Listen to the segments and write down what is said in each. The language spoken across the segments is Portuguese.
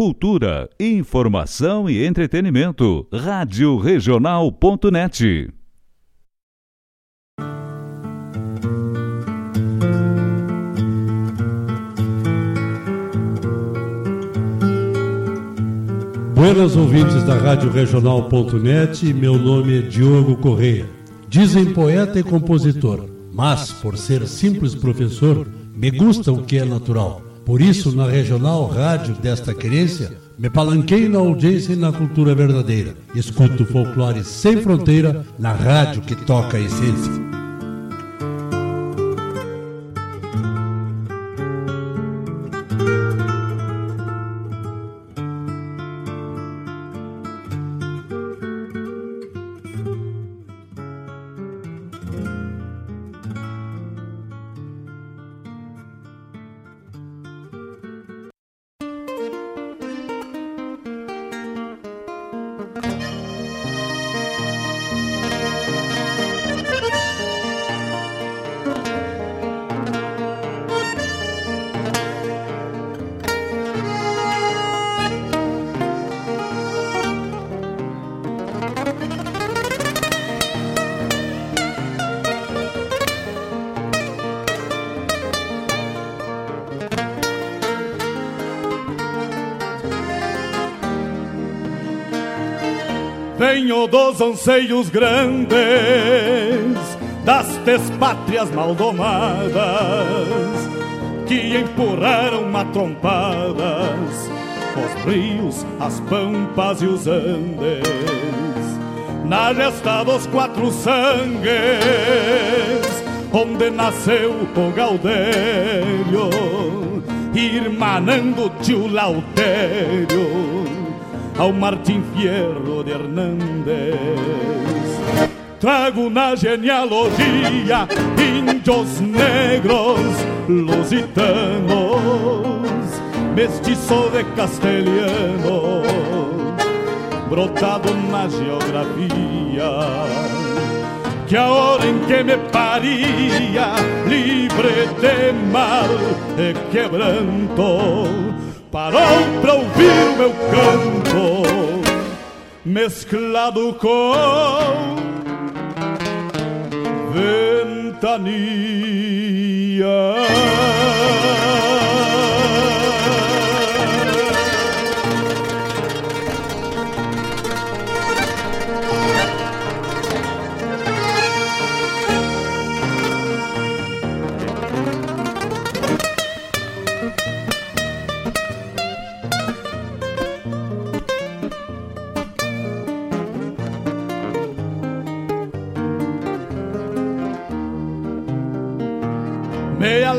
Cultura, informação e entretenimento. Rádio Regional.net. Buenas ouvintes da Rádio Regional.net, meu nome é Diogo Correia. Dizem poeta e compositor, mas por ser simples professor, me gusta o que é natural por isso, na regional rádio desta querência, me palanquei na audiência e na cultura verdadeira. Escuto folclore sem fronteira na rádio que toca a essência. Dos anseios grandes das pátrias maldomadas que empurraram matrompadas os rios, as pampas e os andes. Na gesta dos quatro sangues onde nasceu o Gaudério irmanando tio Lautério ao Martim Fierro Hernández. Trago na genealogia índios negros, lusitanos, mestiço de castelhano, brotado na geografia que a hora em que me paria, livre de mal e quebranto, parou pra ouvir o meu canto, mesclado com ventania.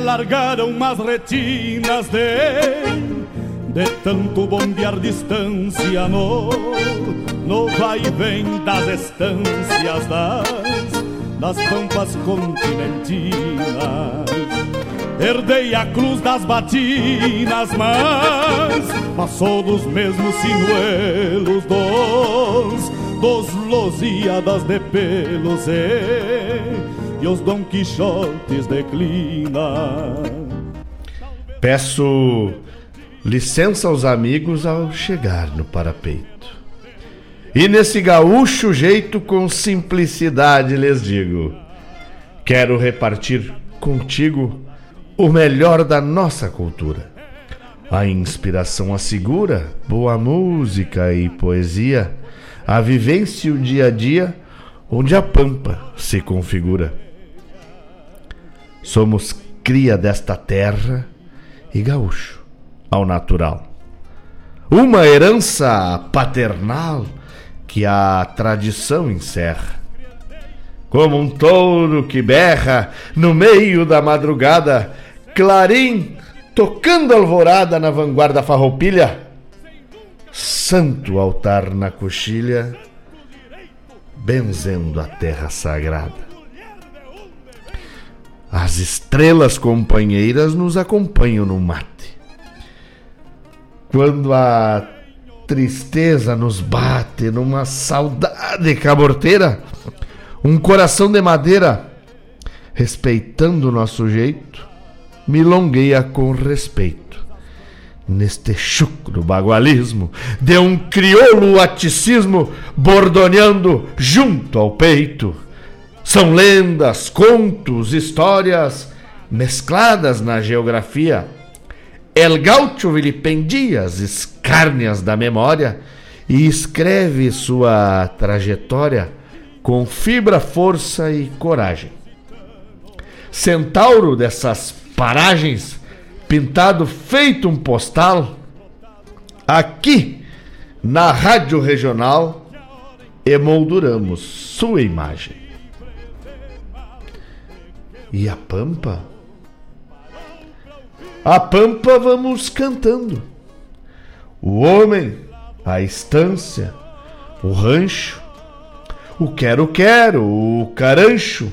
Largaram umas retinas de de tanto bombear distância no, no vai e vem das estâncias das, das pampas continentinas. Herdei a cruz das batinas, mas passou dos mesmos sinuelos dos, dos losíadas de pelos e e os Dom Quixotes declinam. Peço licença aos amigos ao chegar no parapeito. E nesse gaúcho jeito com simplicidade lhes digo: quero repartir contigo o melhor da nossa cultura. A inspiração assegura boa música e poesia, a vivência o dia a dia onde a pampa se configura. Somos cria desta terra e gaúcho ao natural. Uma herança paternal que a tradição encerra. Como um touro que berra no meio da madrugada, clarim tocando alvorada na vanguarda farroupilha, santo altar na coxilha, benzendo a terra sagrada. As estrelas companheiras nos acompanham no mate. Quando a tristeza nos bate numa saudade caborteira, um coração de madeira, respeitando o nosso jeito, milongueia com respeito, neste chucro bagualismo de um crioulo aticismo bordoneando junto ao peito. São lendas, contos, histórias mescladas na geografia. El Gaucho vilipendia as escárnias da memória e escreve sua trajetória com fibra, força e coragem. Centauro dessas paragens, pintado feito um postal, aqui na Rádio Regional emolduramos sua imagem. E a Pampa? A Pampa vamos cantando. O homem, a estância, o rancho, o quero-quero, o carancho,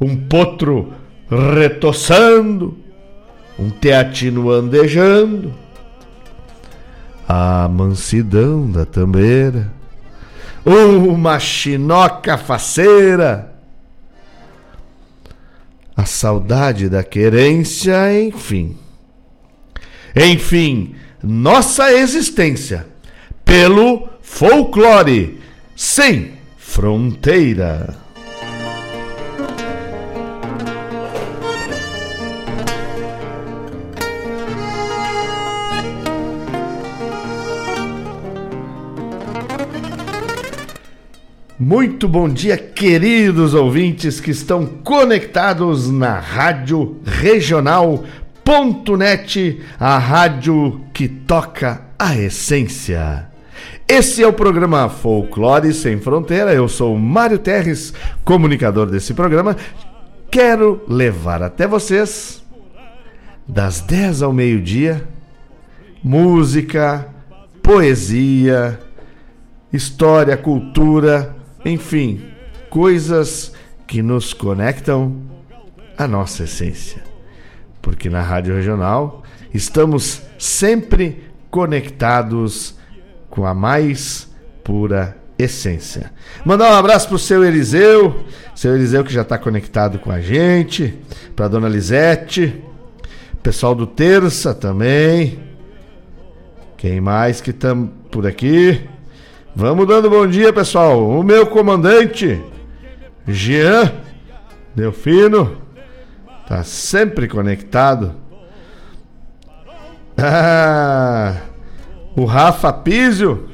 um potro retoçando, um teatino andejando, a mansidão da tambeira, uma chinoca faceira, a saudade da querência, enfim. Enfim, nossa existência pelo folclore sem fronteira. Muito bom dia, queridos ouvintes que estão conectados na Rádio Regional.net, a rádio que toca a essência. Esse é o programa Folclore Sem Fronteira. Eu sou Mário Terres, comunicador desse programa. Quero levar até vocês, das 10 ao meio-dia, música, poesia, história, cultura enfim, coisas que nos conectam à nossa essência. Porque na Rádio Regional estamos sempre conectados com a mais pura essência. Mandar um abraço pro seu Eliseu, seu Eliseu que já está conectado com a gente, para dona Lisete, pessoal do Terça também. Quem mais que estamos por aqui? Vamos dando bom dia, pessoal. O meu comandante, Jean Delfino, tá sempre conectado. Ah, o Rafa Písio.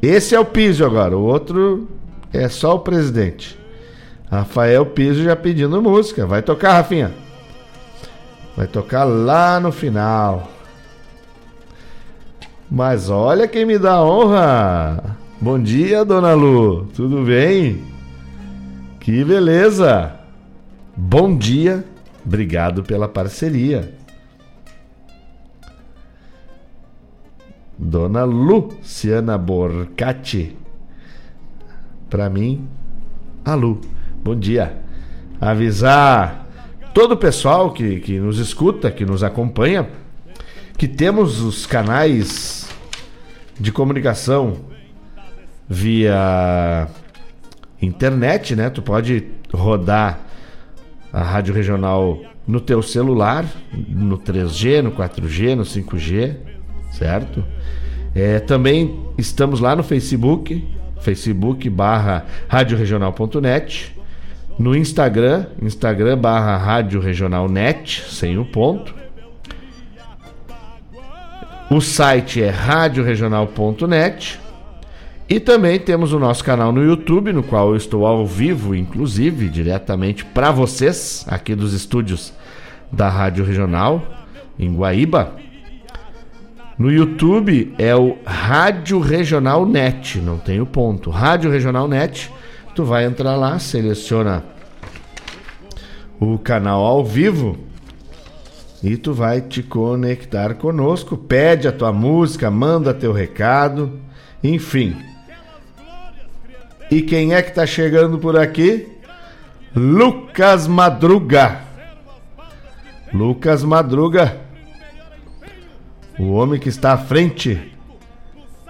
Esse é o Písio agora. O outro é só o presidente. Rafael Písio já pedindo música. Vai tocar, Rafinha. Vai tocar lá no final. Mas olha quem me dá honra. Bom dia, dona Lu. Tudo bem? Que beleza. Bom dia. Obrigado pela parceria. Dona Luciana Borcati. Para mim, a Lu. Bom dia. Avisar todo o pessoal que, que nos escuta, que nos acompanha, que temos os canais de comunicação via internet, né? Tu pode rodar a rádio regional no teu celular, no 3G, no 4G, no 5G, certo? É, também estamos lá no Facebook, Facebook barra radioregional.net, no Instagram, Instagram barra radioregionalnet, sem o ponto. O site é radioregional.net e também temos o nosso canal no YouTube, no qual eu estou ao vivo, inclusive, diretamente para vocês, aqui dos estúdios da Rádio Regional, em Guaíba. No YouTube é o Rádio Regional Net, não tem o ponto. Rádio Regional Net, tu vai entrar lá, seleciona o canal ao vivo e tu vai te conectar conosco, pede a tua música, manda teu recado, enfim. E quem é que tá chegando por aqui? Lucas Madruga. Lucas Madruga. O homem que está à frente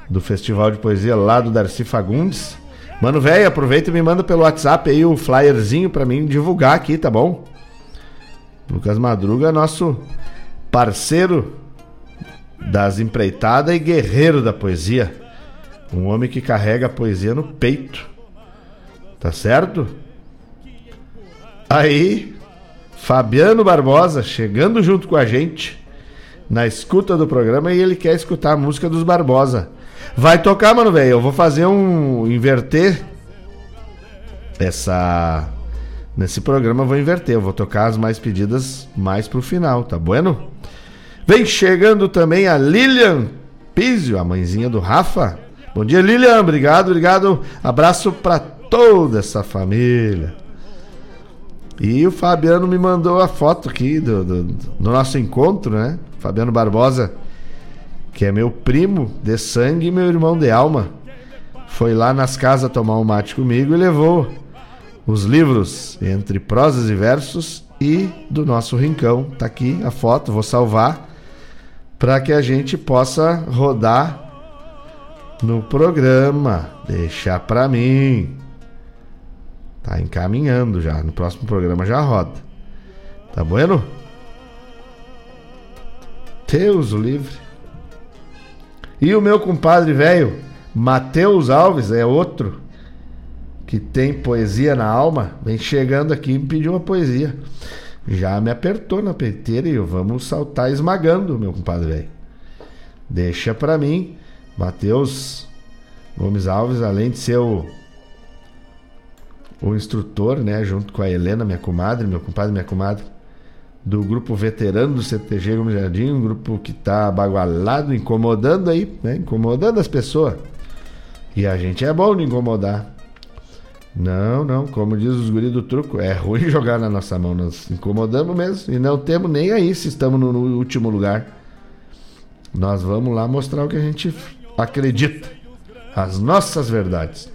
do Festival de Poesia lá do Darcy Fagundes. Mano, velho, aproveita e me manda pelo WhatsApp aí o flyerzinho para mim divulgar aqui, tá bom? Lucas Madruga, nosso parceiro das empreitadas e guerreiro da poesia. Um homem que carrega a poesia no peito. Tá certo? Aí, Fabiano Barbosa chegando junto com a gente na escuta do programa e ele quer escutar a música dos Barbosa. Vai tocar, mano, velho. Eu vou fazer um inverter essa nesse programa eu vou inverter, eu vou tocar as mais pedidas mais pro final, tá bueno? Vem chegando também a Lilian Pizio, a mãezinha do Rafa. Bom dia, Lilian. Obrigado, obrigado. Abraço para toda essa família. E o Fabiano me mandou a foto aqui do, do, do, nosso encontro, né? Fabiano Barbosa, que é meu primo de sangue e meu irmão de alma. Foi lá nas casas tomar um mate comigo e levou os livros entre prosas e versos e do nosso rincão. Tá aqui a foto, vou salvar para que a gente possa rodar no programa. Deixar para mim. Tá encaminhando já. No próximo programa já roda. Tá bueno? Deus o livre. E o meu compadre velho, Matheus Alves, é outro que tem poesia na alma, vem chegando aqui e me pediu uma poesia. Já me apertou na peiteira e eu vamos saltar esmagando, meu compadre velho. Deixa para mim, Matheus Gomes Alves, além de ser o o instrutor, né, junto com a Helena, minha comadre, meu compadre, minha comadre, do grupo veterano do CTG Gomes Jardim, um grupo que tá bagualado, incomodando aí, né, incomodando as pessoas. E a gente é bom de incomodar. Não, não, como diz os guris do truco, é ruim jogar na nossa mão, nós incomodamos mesmo e não temos nem aí se estamos no, no último lugar. Nós vamos lá mostrar o que a gente acredita, as nossas verdades.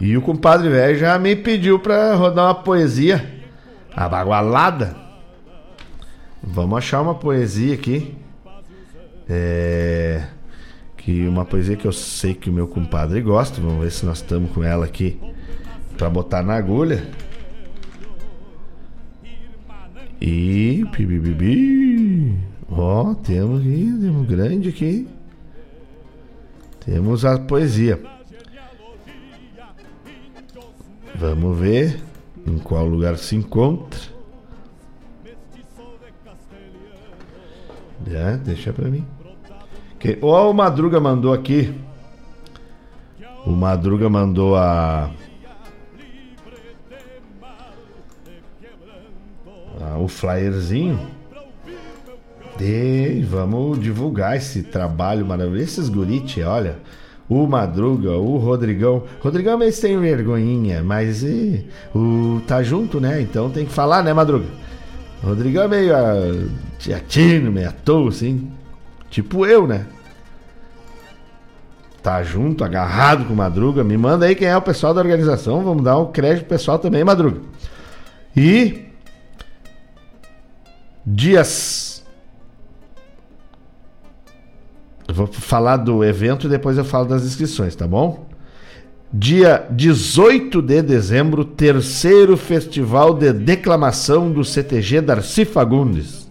E o compadre velho já me pediu para rodar uma poesia abagualada. Vamos achar uma poesia aqui. É. Que uma poesia que eu sei que o meu compadre gosta. Vamos ver se nós estamos com ela aqui para botar na agulha. E. Pibibibi. Ó, temos aqui, temos grande aqui. Temos a poesia. Vamos ver em qual lugar se encontra. Já, deixa pra mim. Ó, o Madruga mandou aqui. O Madruga mandou a. o flyerzinho. E vamos divulgar esse trabalho maravilhoso. Esses gurites, olha o Madruga, o Rodrigão. Rodrigão meio sem vergonhinha, mas e, o tá junto, né? Então tem que falar, né, Madruga? Rodrigão é meio teatino, meio à toa, assim. Tipo eu, né? Tá junto, agarrado com o Madruga. Me manda aí quem é o pessoal da organização. Vamos dar um crédito pessoal também, Madruga. E. Dias Eu vou falar do evento e depois eu falo das inscrições, tá bom? Dia 18 de dezembro, terceiro festival de declamação do CTG Darcy Fagundes.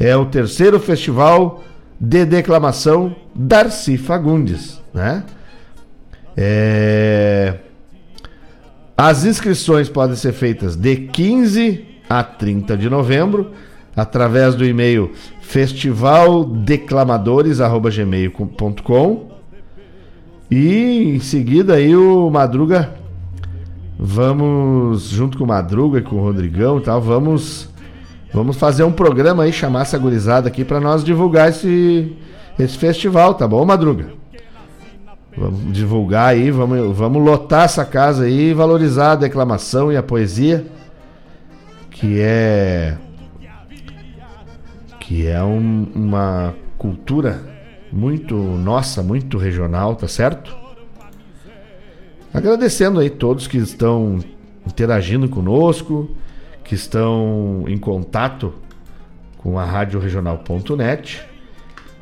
É o terceiro festival de declamação Darcy Fagundes, né? É... As inscrições podem ser feitas de 15 a 30 de novembro através do e-mail festivaldeclamadores@gmail.com e em seguida aí o Madruga vamos junto com o Madruga e com o Rodrigão e tal, vamos vamos fazer um programa aí chamar essa gurizada aqui para nós divulgar esse esse festival, tá bom, Madruga? Vamos divulgar aí, vamos, vamos lotar essa casa aí, valorizar a declamação e a poesia, que é que é um, uma cultura muito nossa, muito regional, tá certo? Agradecendo aí todos que estão interagindo conosco, que estão em contato com a Rádio Regional.net.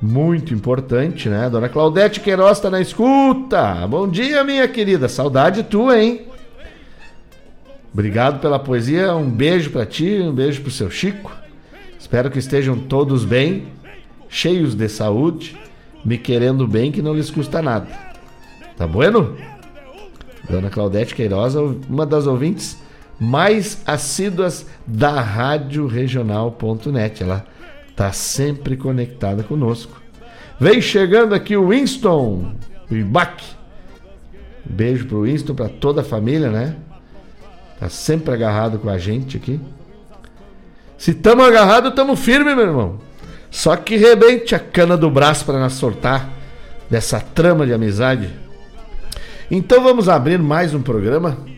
Muito importante, né? Dona Claudete Queiroz está na escuta. Bom dia, minha querida. Saudade tua, hein? Obrigado pela poesia. Um beijo para ti, um beijo pro seu Chico. Espero que estejam todos bem. cheios de saúde, me querendo bem que não lhes custa nada. Tá bueno? Dona Claudete Queiroz, uma das ouvintes mais assíduas da Rádio Regional.net. Ela tá sempre conectada conosco. Vem chegando aqui o Winston Ibach. Beijo pro Winston, para toda a família, né? Tá sempre agarrado com a gente aqui. Se tamo agarrado, tamo firme, meu irmão. Só que rebente a cana do braço para nós soltar dessa trama de amizade. Então vamos abrir mais um programa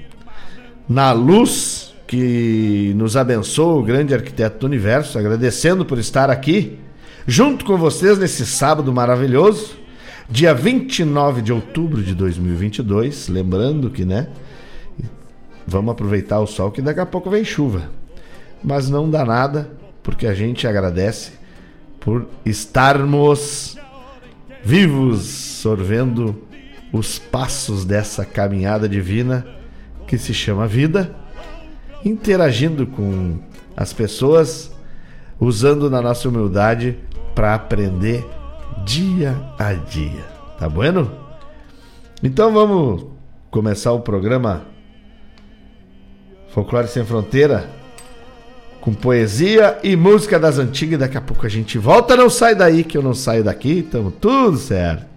na luz que nos abençoa o grande arquiteto do universo, agradecendo por estar aqui junto com vocês nesse sábado maravilhoso, dia 29 de outubro de 2022, lembrando que, né, vamos aproveitar o sol que daqui a pouco vem chuva. Mas não dá nada, porque a gente agradece por estarmos vivos, sorvendo os passos dessa caminhada divina que se chama vida, interagindo com as pessoas, usando na nossa humildade para aprender dia a dia. Tá bueno? Então vamos começar o programa Folclore Sem Fronteira com poesia e música das antigas. Daqui a pouco a gente volta. Não sai daí que eu não saio daqui. Tamo tudo certo.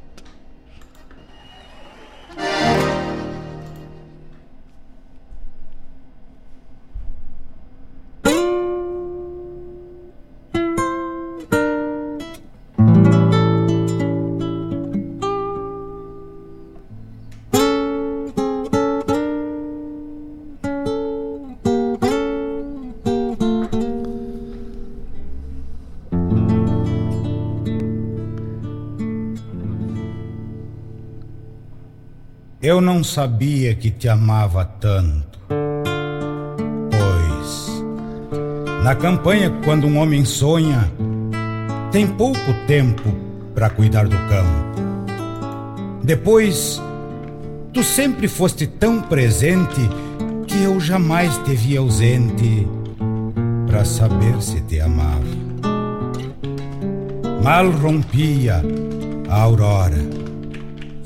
Eu não sabia que te amava tanto. Pois, na campanha, quando um homem sonha, tem pouco tempo para cuidar do campo. Depois, tu sempre foste tão presente que eu jamais te vi ausente para saber se te amava. Mal rompia a aurora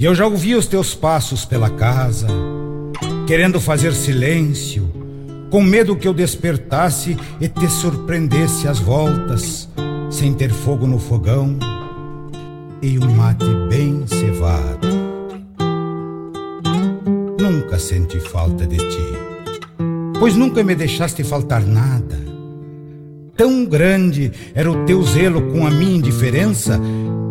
e eu já ouvi os teus passos pela casa, querendo fazer silêncio, com medo que eu despertasse e te surpreendesse às voltas, sem ter fogo no fogão e um mate bem cevado. Nunca senti falta de ti, pois nunca me deixaste faltar nada. Tão grande era o teu zelo com a minha indiferença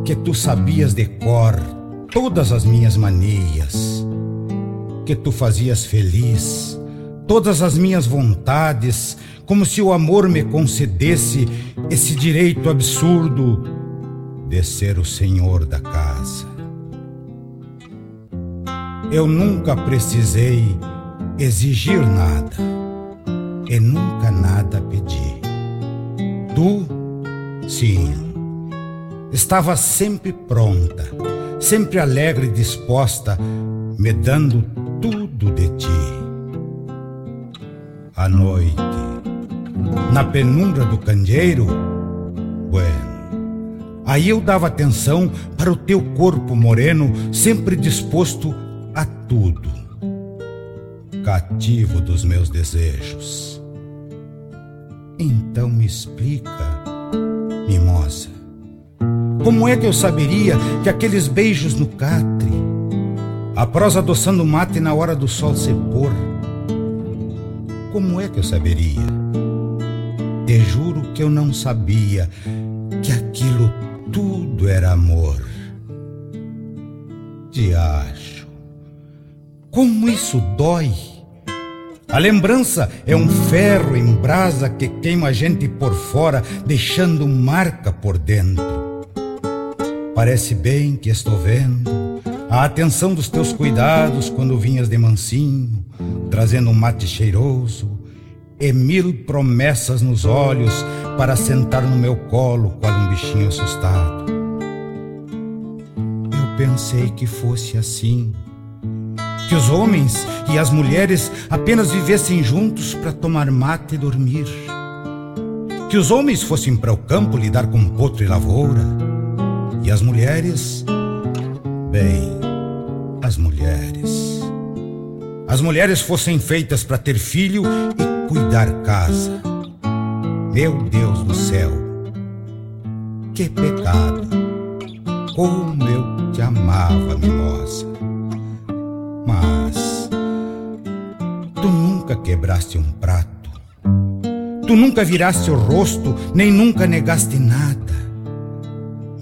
que tu sabias de cor todas as minhas manias, que tu fazias feliz, todas as minhas vontades, como se o amor me concedesse esse direito absurdo de ser o senhor da casa. Eu nunca precisei exigir nada e nunca nada pedi. Tu, sim, estava sempre pronta sempre alegre e disposta, me dando tudo de ti. À noite, na penumbra do candeeiro, bueno, aí eu dava atenção para o teu corpo moreno, sempre disposto a tudo, cativo dos meus desejos. Então me explica, mimosa como é que eu saberia que aqueles beijos no catre, a prosa adoçando mate na hora do sol se pôr, como é que eu saberia? Te juro que eu não sabia que aquilo tudo era amor. Diacho, como isso dói! A lembrança é um ferro em brasa que queima a gente por fora, deixando marca por dentro. Parece bem que estou vendo a atenção dos teus cuidados quando vinhas de mansinho, trazendo um mate cheiroso e mil promessas nos olhos para sentar no meu colo qual um bichinho assustado. Eu pensei que fosse assim, que os homens e as mulheres apenas vivessem juntos para tomar mate e dormir, que os homens fossem para o campo lidar com potro e lavoura E as mulheres? Bem, as mulheres. As mulheres fossem feitas para ter filho e cuidar casa. Meu Deus do céu, que pecado! Como eu te amava, mimosa. Mas tu nunca quebraste um prato. Tu nunca viraste o rosto, nem nunca negaste nada.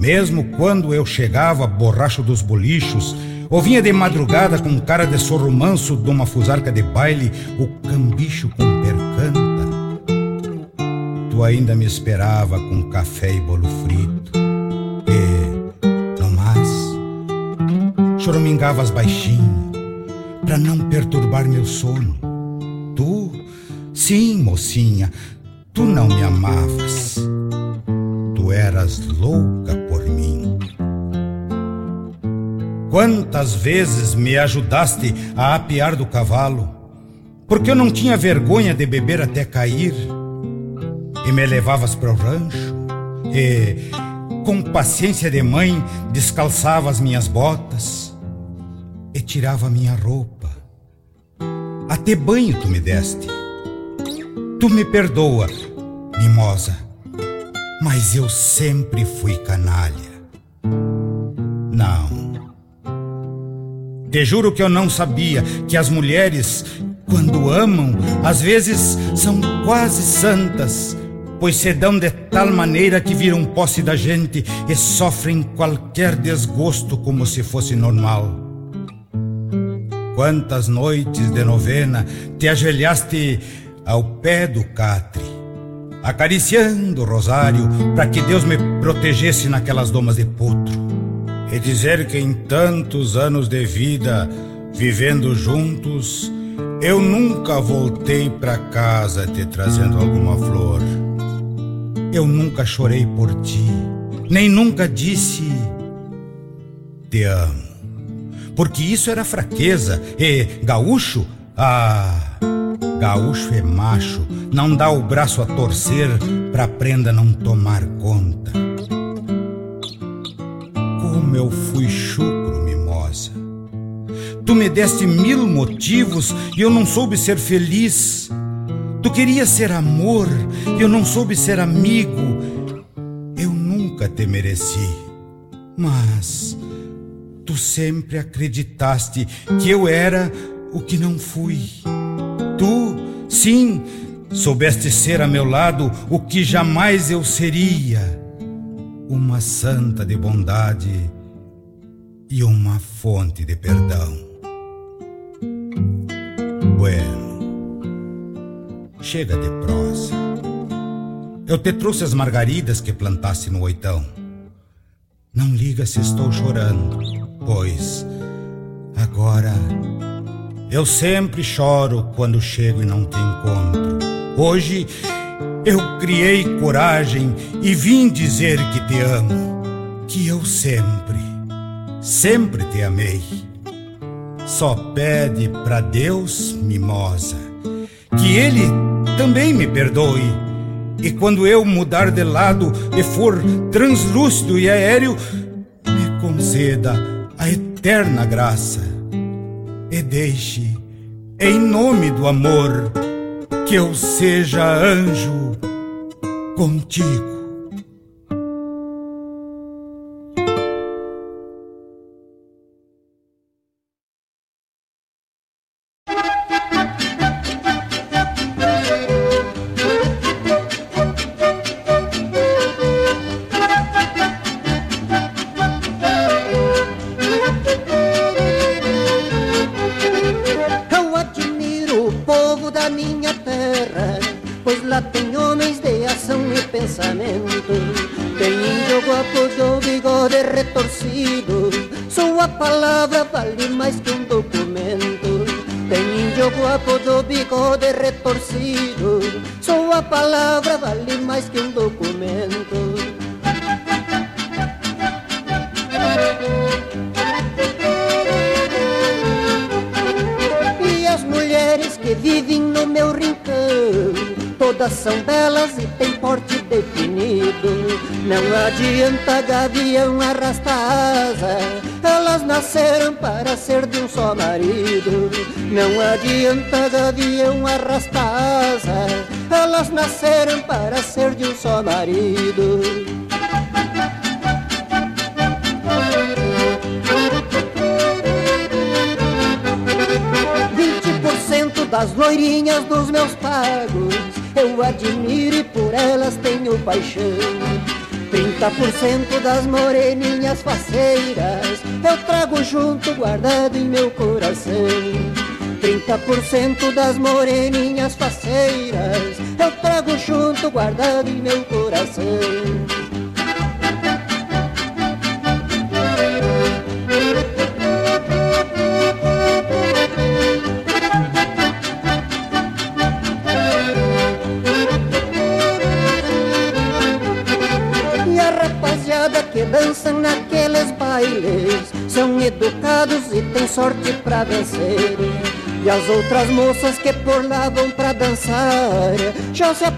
Mesmo quando eu chegava borracho dos bolichos, ou vinha de madrugada com cara de sorro manso de uma fusarca de baile, o cambicho com percanta. Tu ainda me esperava com café e bolo frito. E, no mais, choramingavas baixinho, pra não perturbar meu sono. Tu, sim, mocinha, tu não me amavas. Eras louca Quantas vezes me ajudaste a apiar do cavalo, porque eu não tinha vergonha de beber até cair, e me levavas para o rancho, e, com paciência de mãe, descalçava as minhas botas e tirava minha roupa. Até banho tu me deste. Tu me perdoa, mimosa, mas eu sempre fui canalha. Não. Te juro que eu não sabia que as mulheres, quando amam, às vezes são quase santas, pois se dão de tal maneira que viram posse da gente e sofrem qualquer desgosto como se fosse normal. Quantas noites de novena te ajoelhaste ao pé do catre, acariciando o rosário para que Deus me protegesse naquelas domas de potro e dizer que em tantos anos de vida, vivendo juntos, eu nunca voltei para casa te trazendo alguma flor. Eu nunca chorei por ti, nem nunca disse te amo. Porque isso era fraqueza e gaúcho, ah, gaúcho é macho, não dá o braço a torcer pra prenda não tomar conta como eu fui chucro, mimosa. Tu me deste mil motivos e eu não soube ser feliz. Tu querias ser amor e eu não soube ser amigo. Eu nunca te mereci, mas tu sempre acreditaste que eu era o que não fui. Tu, sim, soubeste ser a meu lado o que jamais eu seria uma santa de bondade e uma fonte de perdão. Bueno, chega de prosa. Eu te trouxe as margaridas que plantaste no oitão. Não liga se estou chorando, pois agora eu sempre choro quando chego e não te encontro. Hoje eu criei coragem e vim dizer que te amo, que eu sempre, sempre te amei. Só pede para Deus, mimosa, que Ele também me perdoe. E quando eu mudar de lado e for translúcido e aéreo, me conceda a eterna graça e deixe, em nome do amor, que eu seja anjo contigo.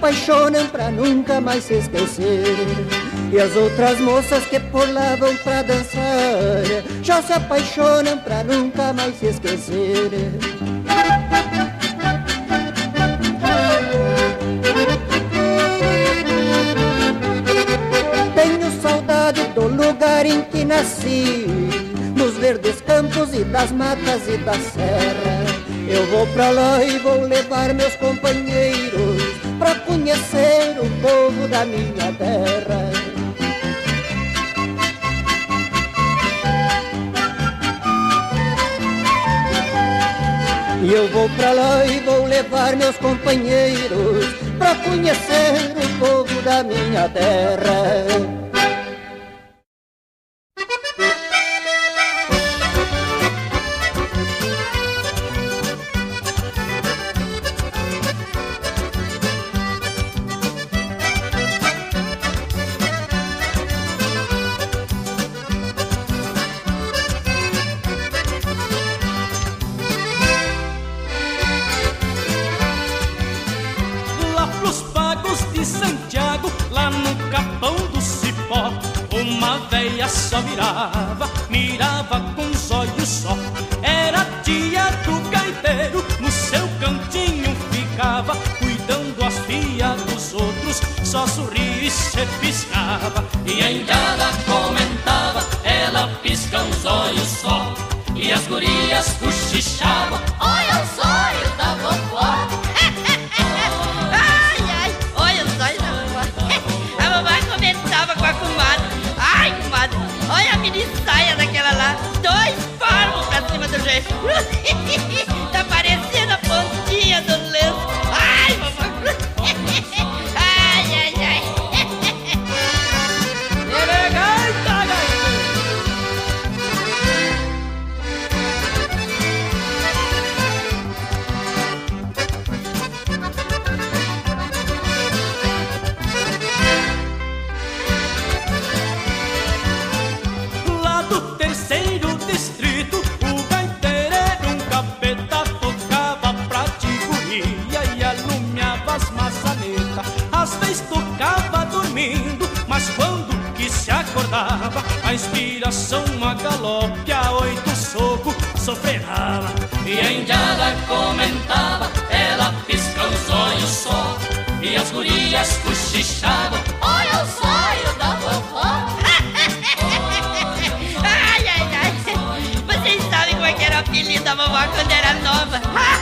Apaixonam pra nunca mais se esquecer. E as outras moças que vão pra dançar já se apaixonam pra nunca mais se esquecer. do lugar em que nasci, nos verdes campos e das matas e da serra. Eu vou pra lá e vou levar meus companheiros pra conhecer o povo da minha terra. E eu vou pra lá e vou levar meus companheiros pra conhecer o povo da minha terra. de Santiago, lá no capão do cipó, uma velha só mirava, mirava com os olhos só. Era tia do gaiteiro, no seu cantinho ficava, cuidando as filhas dos outros, só sorria e se piscava. E ainda ela comentava, ela pisca os olhos só, e as gurias cochichavam, olha os olhos da baby. E a indiada comentava, ela pisca os olhos só E as gurias cochichavam, olha o sonho da vovó Ai, ai, ai, vocês sabem qual era o apelido da vovó quando era nova.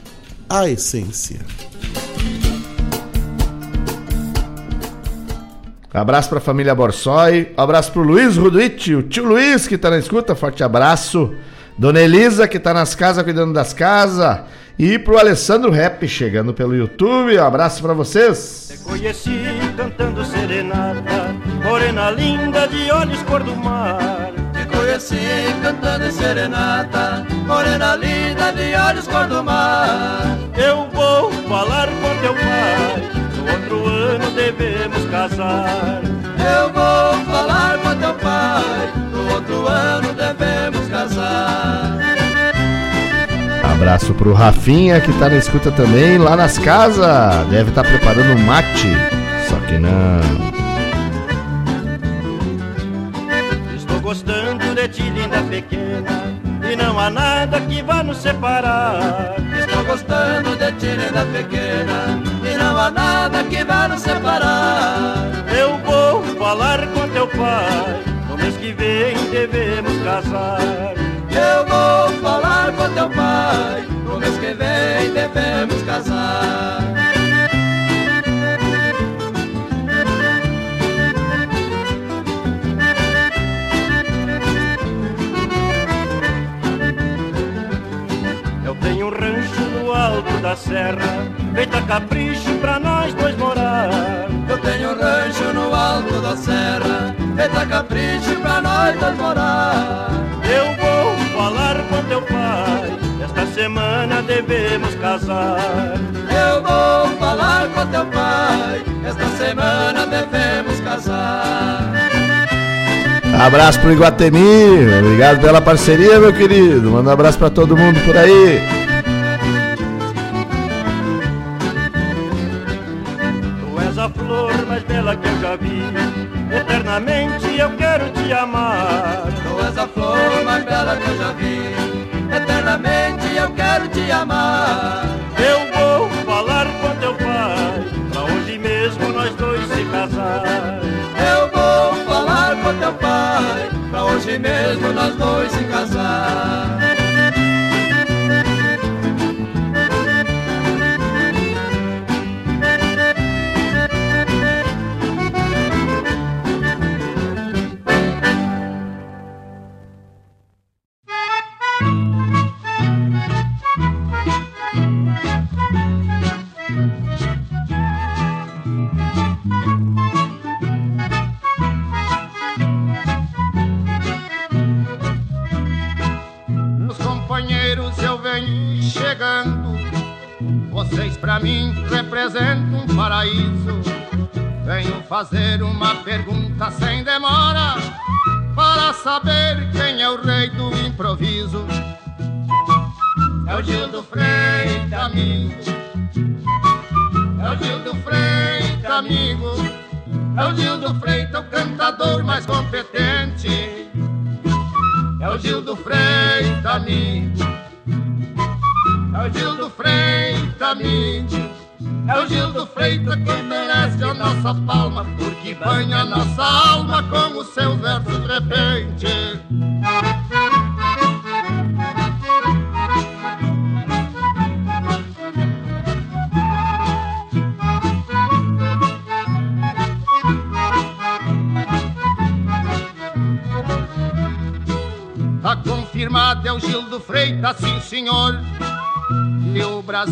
a essência. Abraço para a família Borsoi, abraço para o Luiz Ruduit, o tio Luiz que está na escuta, forte abraço. Dona Elisa que está nas casas cuidando das casas. E pro Alessandro Rap chegando pelo YouTube, um abraço para vocês. Te conheci cantando serenata, morena linda de olhos cor do mar. Conheci cantando serenata, morena linda de olhos cor do mar. Eu vou falar com teu pai, no outro ano devemos casar. Eu vou falar com teu pai, no outro ano devemos casar. Abraço pro Rafinha que tá na escuta também lá nas casas. Deve estar tá preparando um mate. Só que não. Que vá nos separar. Estou gostando de ti, linda pequena. E não há nada que vá nos separar. Eu vou falar com teu pai. No mês que vem devemos casar. Eu vou falar com teu pai. No mês que vem devemos casar. Da serra, feita capricho pra nós dois morar. Eu tenho um rancho no alto da serra, feita capricho pra nós dois morar. Eu vou falar com teu pai. Esta semana devemos casar. Eu vou falar com teu pai. Esta semana devemos casar. Abraço pro Iguatemi. Obrigado pela parceria, meu querido. Manda um abraço para todo mundo por aí. Te amar. Tu és a flor mais bela que eu já vi. Eternamente eu quero te amar. Eu vou falar com teu pai. Pra hoje mesmo nós dois se casar. Eu vou falar com teu pai. Pra hoje mesmo nós dois se casar.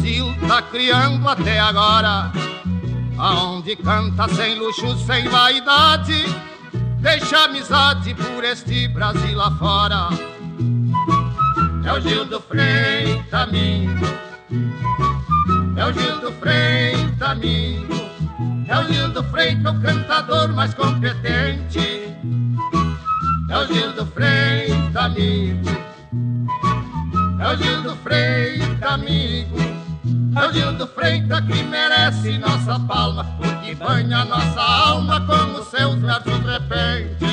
Brasil tá criando até agora, aonde canta sem luxo, sem vaidade, deixa amizade por este Brasil afora. É o Gildo Freitas, amigo. É o Gildo Freitas, amigo. É o Gildo Freitas, o cantador mais competente. É o Gildo Freitas, amigo. É o Gildo Freitas, amigo. O Gildo Freitas que merece nossa palma, porque banha nossa alma com os seus versos repente.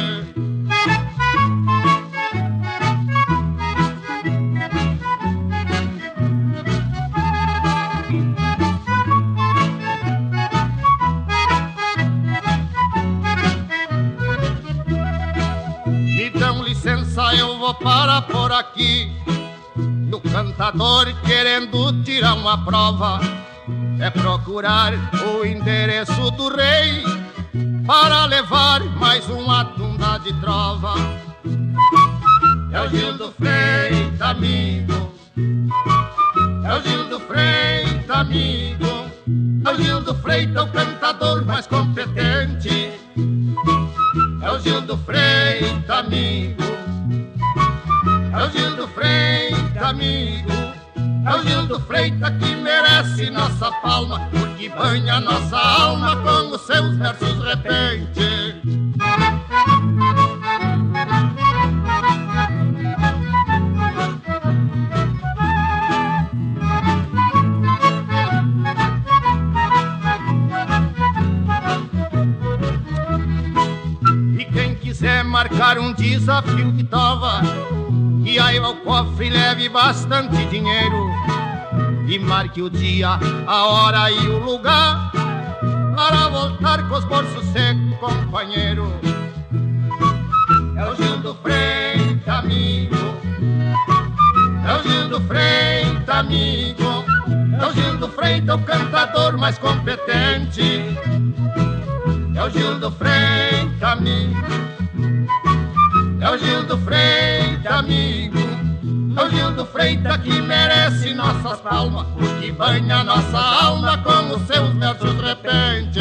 eu vou parar por aqui. E o cantador querendo tirar uma prova é procurar o endereço do rei para levar mais uma tunda de trova. É o Gildo Freitas, amigo. É o Gildo Freitas, amigo. É o Gildo Freitas, o cantador mais competente. É o Gildo Freitas, amigo. É o Gildo Freitas, amigo. É o Gildo Freitas que merece nossa palma, porque banha nossa alma com os seus versos repente. E quem quiser marcar um desafio de tova que aí ao cofre leve bastante dinheiro e marque o dia, a hora e o lugar para voltar com os bolsos secos, companheiro. É o Gil do Frente, amigo. É o Gil do Frente, amigo. É o Gil do Frente, o cantador mais competente. É o Gil do Frente, amigo. É o Gildo Freitas, amigo. É o Gildo Freitas que merece nossas palmas, porque banha nossa alma com os seus versos repente.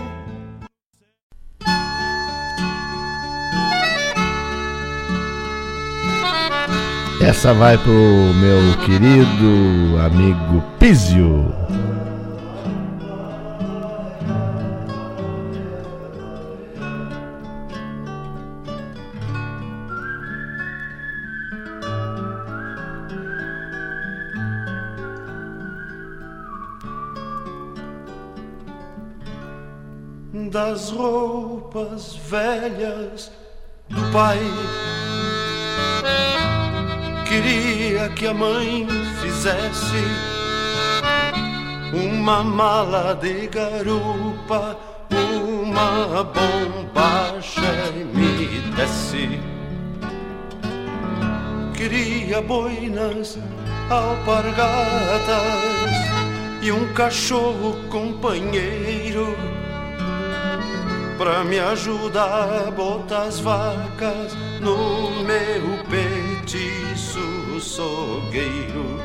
Essa vai pro meu querido amigo Pizio. Das roupas velhas do pai queria que a mãe fizesse uma mala de garupa, uma bombacha e me desse. Queria boinas, alpargatas e um cachorro companheiro pra me ajudar a botar as vacas no meu petiço sogueiro.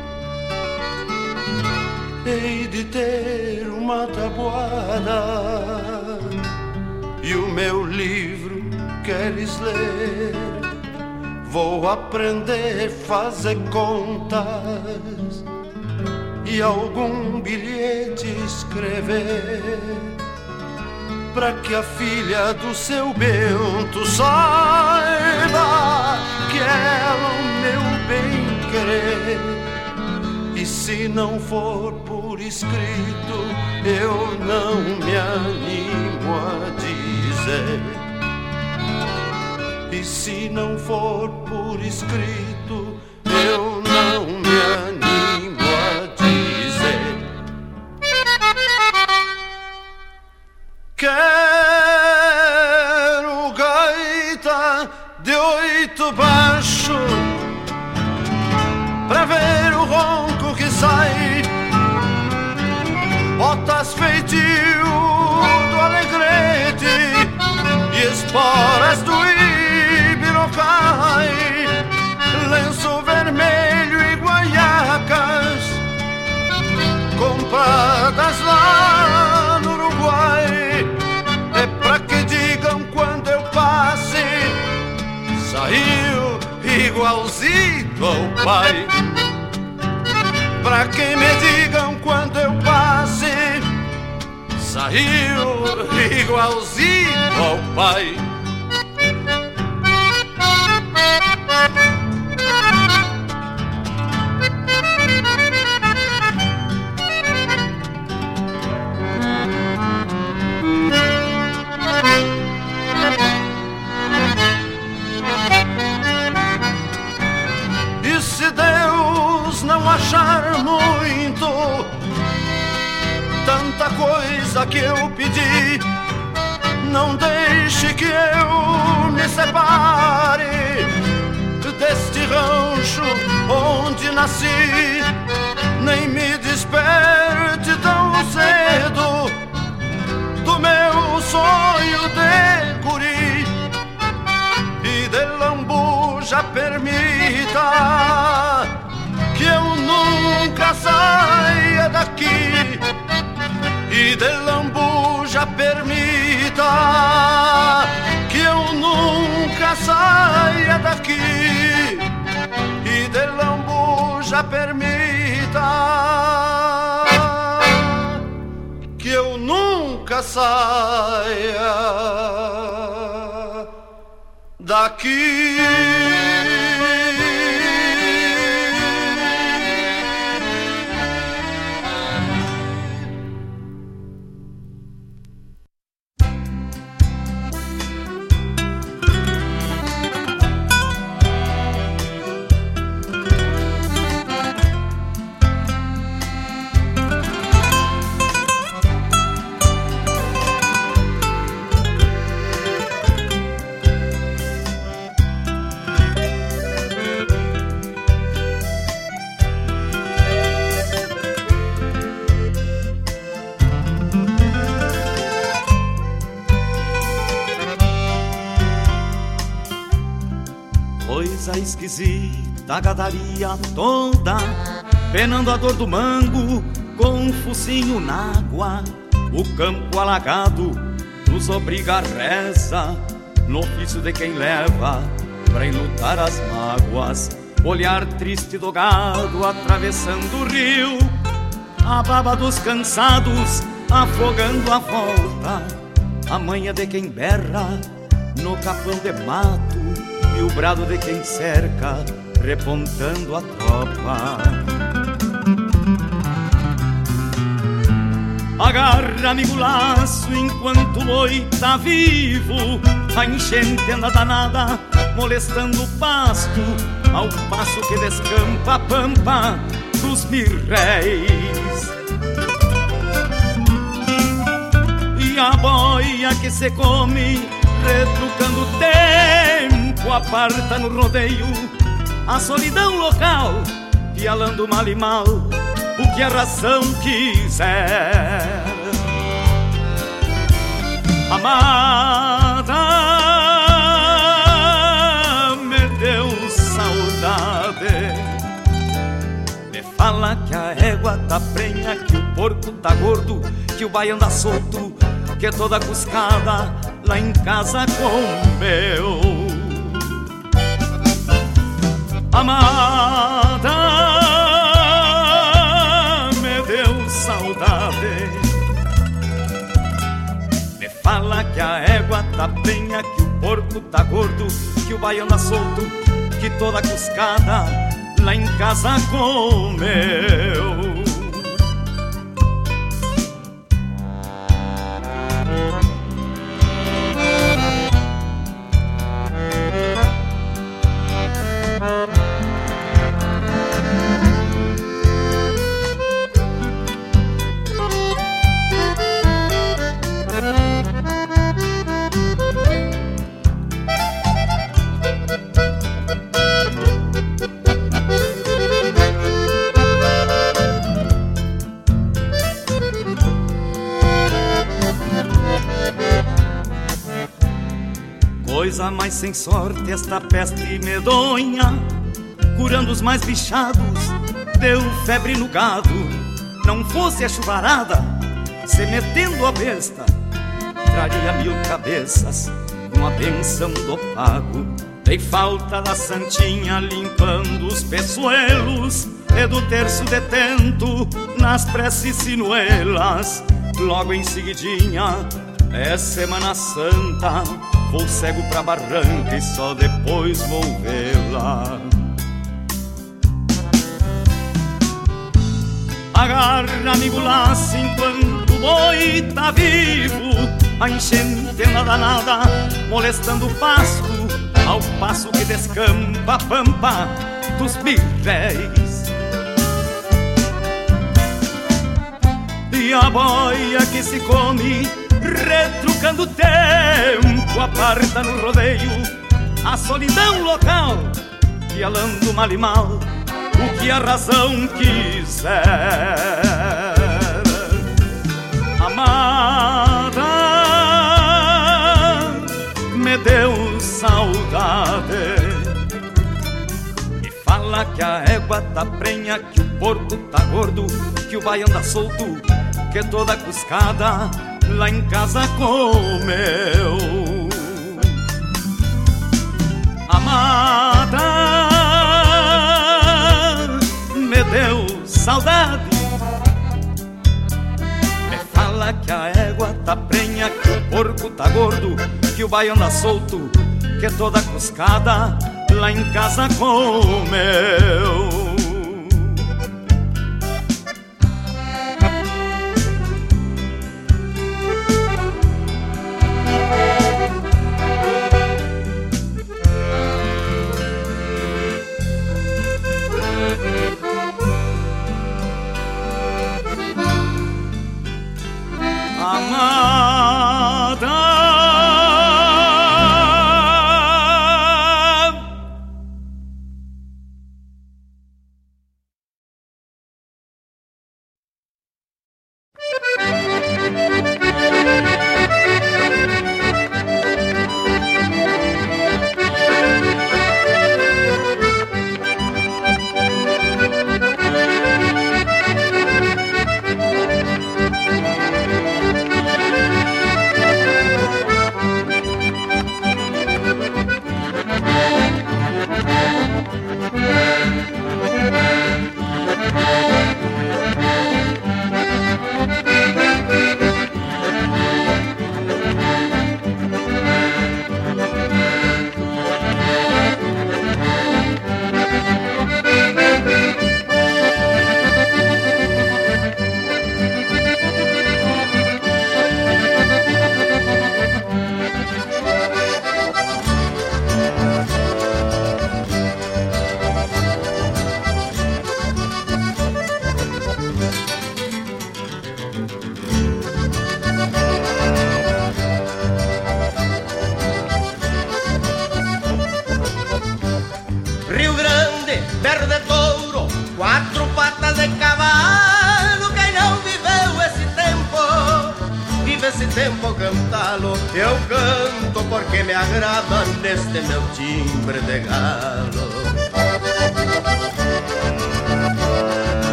Hei de ter uma tabuada e o meu livro queres ler. Vou aprender a fazer contas e algum bilhete escrever para que a filha do seu Bento saiba que ela, o meu bem querer. E se não for por escrito, eu não me animo a dizer. E se não for por escrito, eu não me animo a dizer. Quero Botas feitio do alegrete e esporas do ibirocai. Lenço vermelho e guaiacas compradas lá no Uruguai. É pra que digam quando eu passe, saiu igualzinho ao pai. Pra que me digam quando eu passe, saiu igualzinho ao pai. E se Deus não achar muito tanta coisa que eu pedi, não deixe que eu me separe deste rancho onde nasci, nem me desperte tão cedo do meu sonho de guri. E de lambuja permita que eu nunca saia daqui e de lambuja permita que eu nunca saia daqui e de lambuja permita que eu nunca saia daqui. Coisa esquisita, gadaria toda, penando a dor do mango, com um focinho na água. O campo alagado nos obriga a reza, no ofício de quem leva pra enlutar as mágoas. Olhar triste do gado atravessando o rio, a baba dos cansados afogando a volta, a manha de quem berra no capão de mato e o brado de quem cerca, repontando a tropa. Agarra amigo laço enquanto o boi tá vivo A enchente anda danada, molestando o pasto Ao passo que descampa a pampa dos mirréis E a boia que se come, retrucando o tempo Aparta no rodeio a solidão local Pialando mal e mal o que a razão quiser. Amada, me deu saudade. Me fala que a égua tá prenha, que o porco tá gordo, que o baiano anda solto, que toda cuscada lá em casa comeu. Amada, me deu saudade. Me fala que a égua tá penha, que o porco tá gordo, que o baiano tá solto, que toda cuscada lá em casa comeu. Coisa mais sem sorte esta peste medonha Curando os mais bichados Deu febre no gado. Não fosse a chuvarada Se metendo a besta Traria mil cabeças Com a benção do pago. Dei falta da santinha limpando os peçoelos E do terço detento nas preces sinuelas Logo em seguidinha é Semana Santa Vou cego pra barranca e só depois vou vê-la. Agarra, amigo, laço enquanto o boi tá vivo. A enchente anda danada, molestando o pasto. Ao passo que descampa a pampa dos birréis. E a boia que se come retrucando o tempo, aparta no rodeio a solidão local, pialando mal e mal o que a razão quiser. Amada, me deu saudade. E fala que a égua tá prenha, que o porco tá gordo, que o baiano anda solto, que toda cuscada lá em casa comeu. Amada, me deu saudade. Me fala que a égua tá prenha, que o porco tá gordo, que o baiano anda solto, que toda cuscada lá em casa comeu.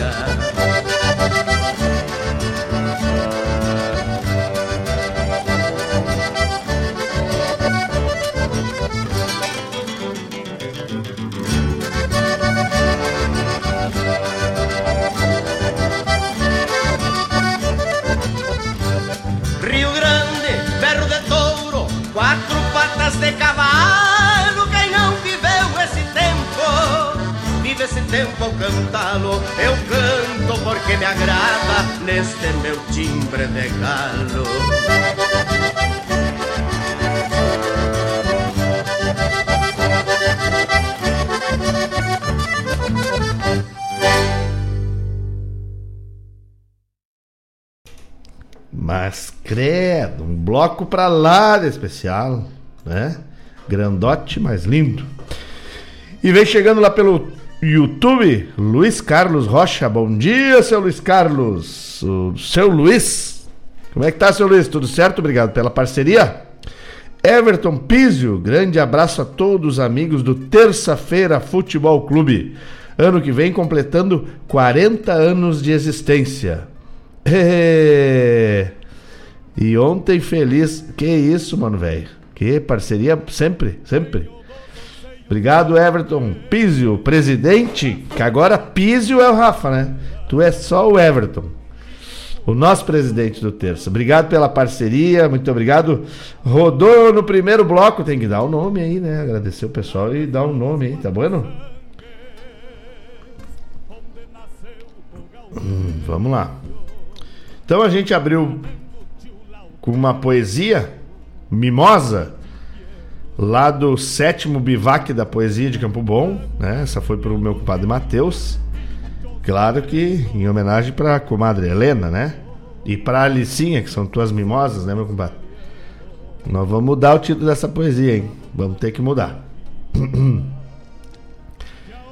Águas cantá-lo. Eu canto porque me agrada neste meu timbre de galo. Mas credo, um bloco pra lá de especial, né? Grandote, mas lindo. E vem chegando lá pelo YouTube, Luiz Carlos Rocha. Bom dia, seu Luiz Carlos. O seu Luiz. Como é que tá, seu Luiz? Tudo certo? Obrigado pela parceria. Everton Pizio, grande abraço a todos os amigos do Terça-feira Futebol Clube. Ano que vem completando 40 anos de existência. É. E ontem feliz. Que isso, mano, velho. Que parceria sempre, sempre. Obrigado, Everton. Pizio, presidente. Que agora Pizio é o Rafa, né? Tu é só o Everton. O nosso presidente do Terça. Obrigado pela parceria, muito obrigado. Rodou no primeiro bloco, tem que dar o nome aí, né? Agradecer o pessoal e dar um nome aí, tá bueno? Hum, vamos lá. Então a gente abriu com uma poesia, Mimosa, lá do sétimo bivac da poesia de Campo Bom, né? Essa foi pro meu compadre Matheus. Claro que em homenagem pra comadre Helena, né? E pra Alicinha, que são tuas mimosas, né, meu compadre? Nós vamos mudar o título dessa poesia, hein? Vamos ter que mudar.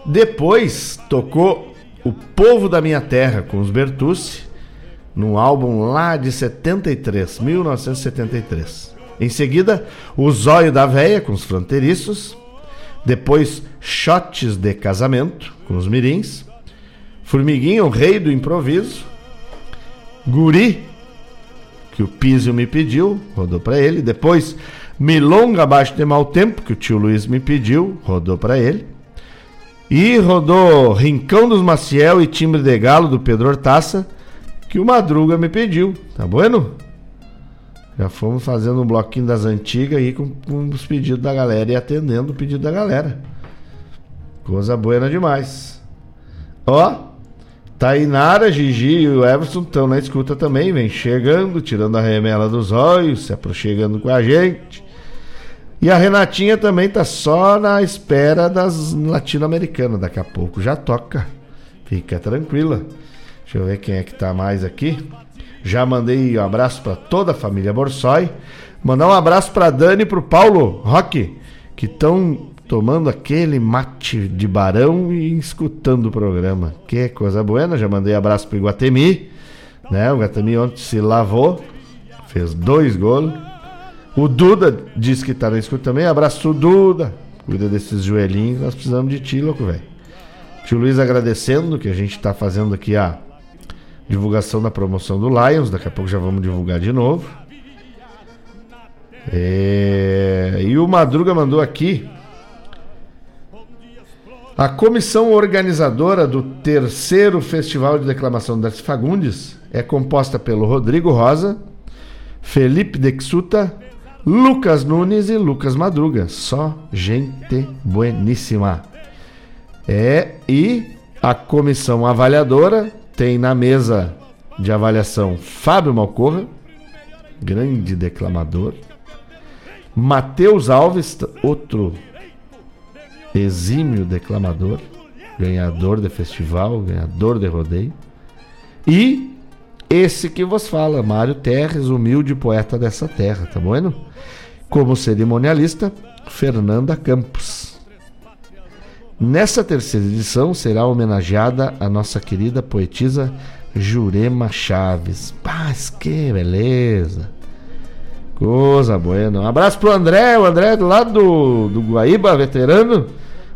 Depois tocou O Povo da Minha Terra com os Bertucci, num álbum lá de 73, 1973. Em seguida, O Zóio da Véia com os Fronteiriços. Depois, Shots de Casamento com os Mirins. Formiguinho, o Rei do Improviso. Guri, que o Pizio me pediu, rodou para ele. Depois, Milonga Abaixo de Mau Tempo, que o tio Luiz me pediu, rodou para ele. E rodou Rincão dos Maciel e Timbre de Galo, do Pedro Hortaça, que o Madruga me pediu. Tá bueno? Já fomos fazendo um bloquinho das antigas aí com, com os pedidos da galera e atendendo o pedido da galera. Coisa boa demais. Ó, Tainara, Gigi e o Everson estão na escuta também, vem chegando, tirando a remela dos olhos, se aproximando com a gente. E a Renatinha também tá só na espera das latino-americanas, daqui a pouco já toca. Fica tranquila. Deixa eu ver quem é que tá mais aqui. Já mandei um abraço para toda a família Borsoi. Mandar um abraço para Dani e pro Paulo Roque, que estão tomando aquele mate de barão e escutando o programa. Que coisa boa, já mandei abraço pro Iguatemi, né? O Iguatemi ontem se lavou, fez dois gols. O Duda disse que tá na escuta também. Abraço, Duda. Cuida desses joelhinhos, nós precisamos de ti, louco, velho. Tio Luiz agradecendo que a gente tá fazendo aqui a divulgação da promoção do Lions. Daqui a pouco já vamos divulgar de novo. É... E o Madruga mandou aqui. A comissão organizadora do terceiro Festival de Declamação das Fagundes é composta pelo Rodrigo Rosa, Felipe Dexuta, Lucas Nunes e Lucas Madruga. Só gente bueníssima. É, e a comissão avaliadora tem na mesa de avaliação Fábio Malcorra, grande declamador. Matheus Alves, outro exímio declamador, ganhador de festival, ganhador de rodeio. E esse que vos fala, Mário Terres, humilde poeta dessa terra, tá bueno? Como cerimonialista, Fernanda Campos. Nessa terceira edição será homenageada a nossa querida poetisa Jurema Chaves. Paz, que beleza! Coisa boa. Um abraço pro André, o André do lado do, do Guaíba, veterano.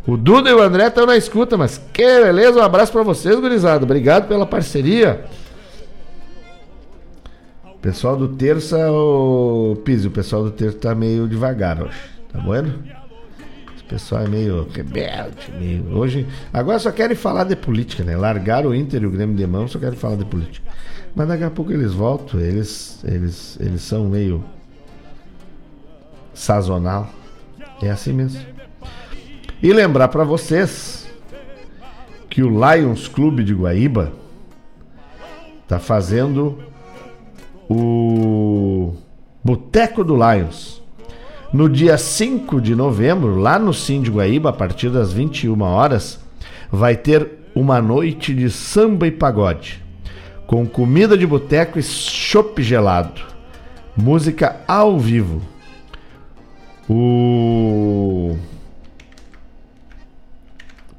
O Duda e o André estão na escuta, mas que beleza. Um abraço para vocês, gurizada. Obrigado pela parceria. Pessoal do Terça, o Pise, o pessoal do Terça tá meio devagar hoje. Tá bueno? Pessoal é meio rebelde, meio. Hoje. Agora só querem falar de política, né? Largaram o Inter e o Grêmio de mão, só querem falar de política. Mas daqui a pouco eles voltam, eles, eles, eles são meio sazonal. É assim mesmo. E lembrar para vocês que o Lions Clube de Guaíba tá fazendo o Boteco do Lions. No dia 5 de novembro, lá no de Guaíba, a partir das 21 horas, vai ter uma noite de samba e pagode, com comida de boteco e chopp gelado, música ao vivo. O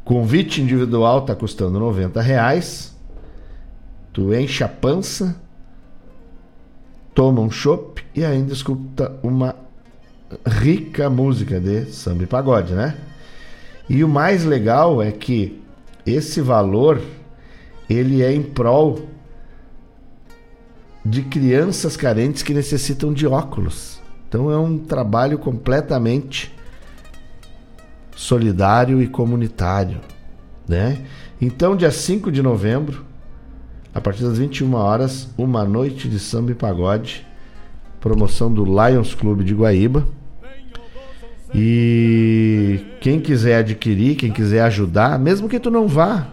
convite individual está custando 90 reais. Tu enche a pança, toma um chopp e ainda escuta uma rica música de samba e pagode, né? E o mais legal é que esse valor ele é em prol de crianças carentes que necessitam de óculos. Então é um trabalho completamente solidário e comunitário, né? Então, dia 5 de novembro, a partir das 21 horas, uma noite de samba e pagode, promoção do Lions Clube de Guaíba. E quem quiser adquirir, quem quiser ajudar, mesmo que tu não vá,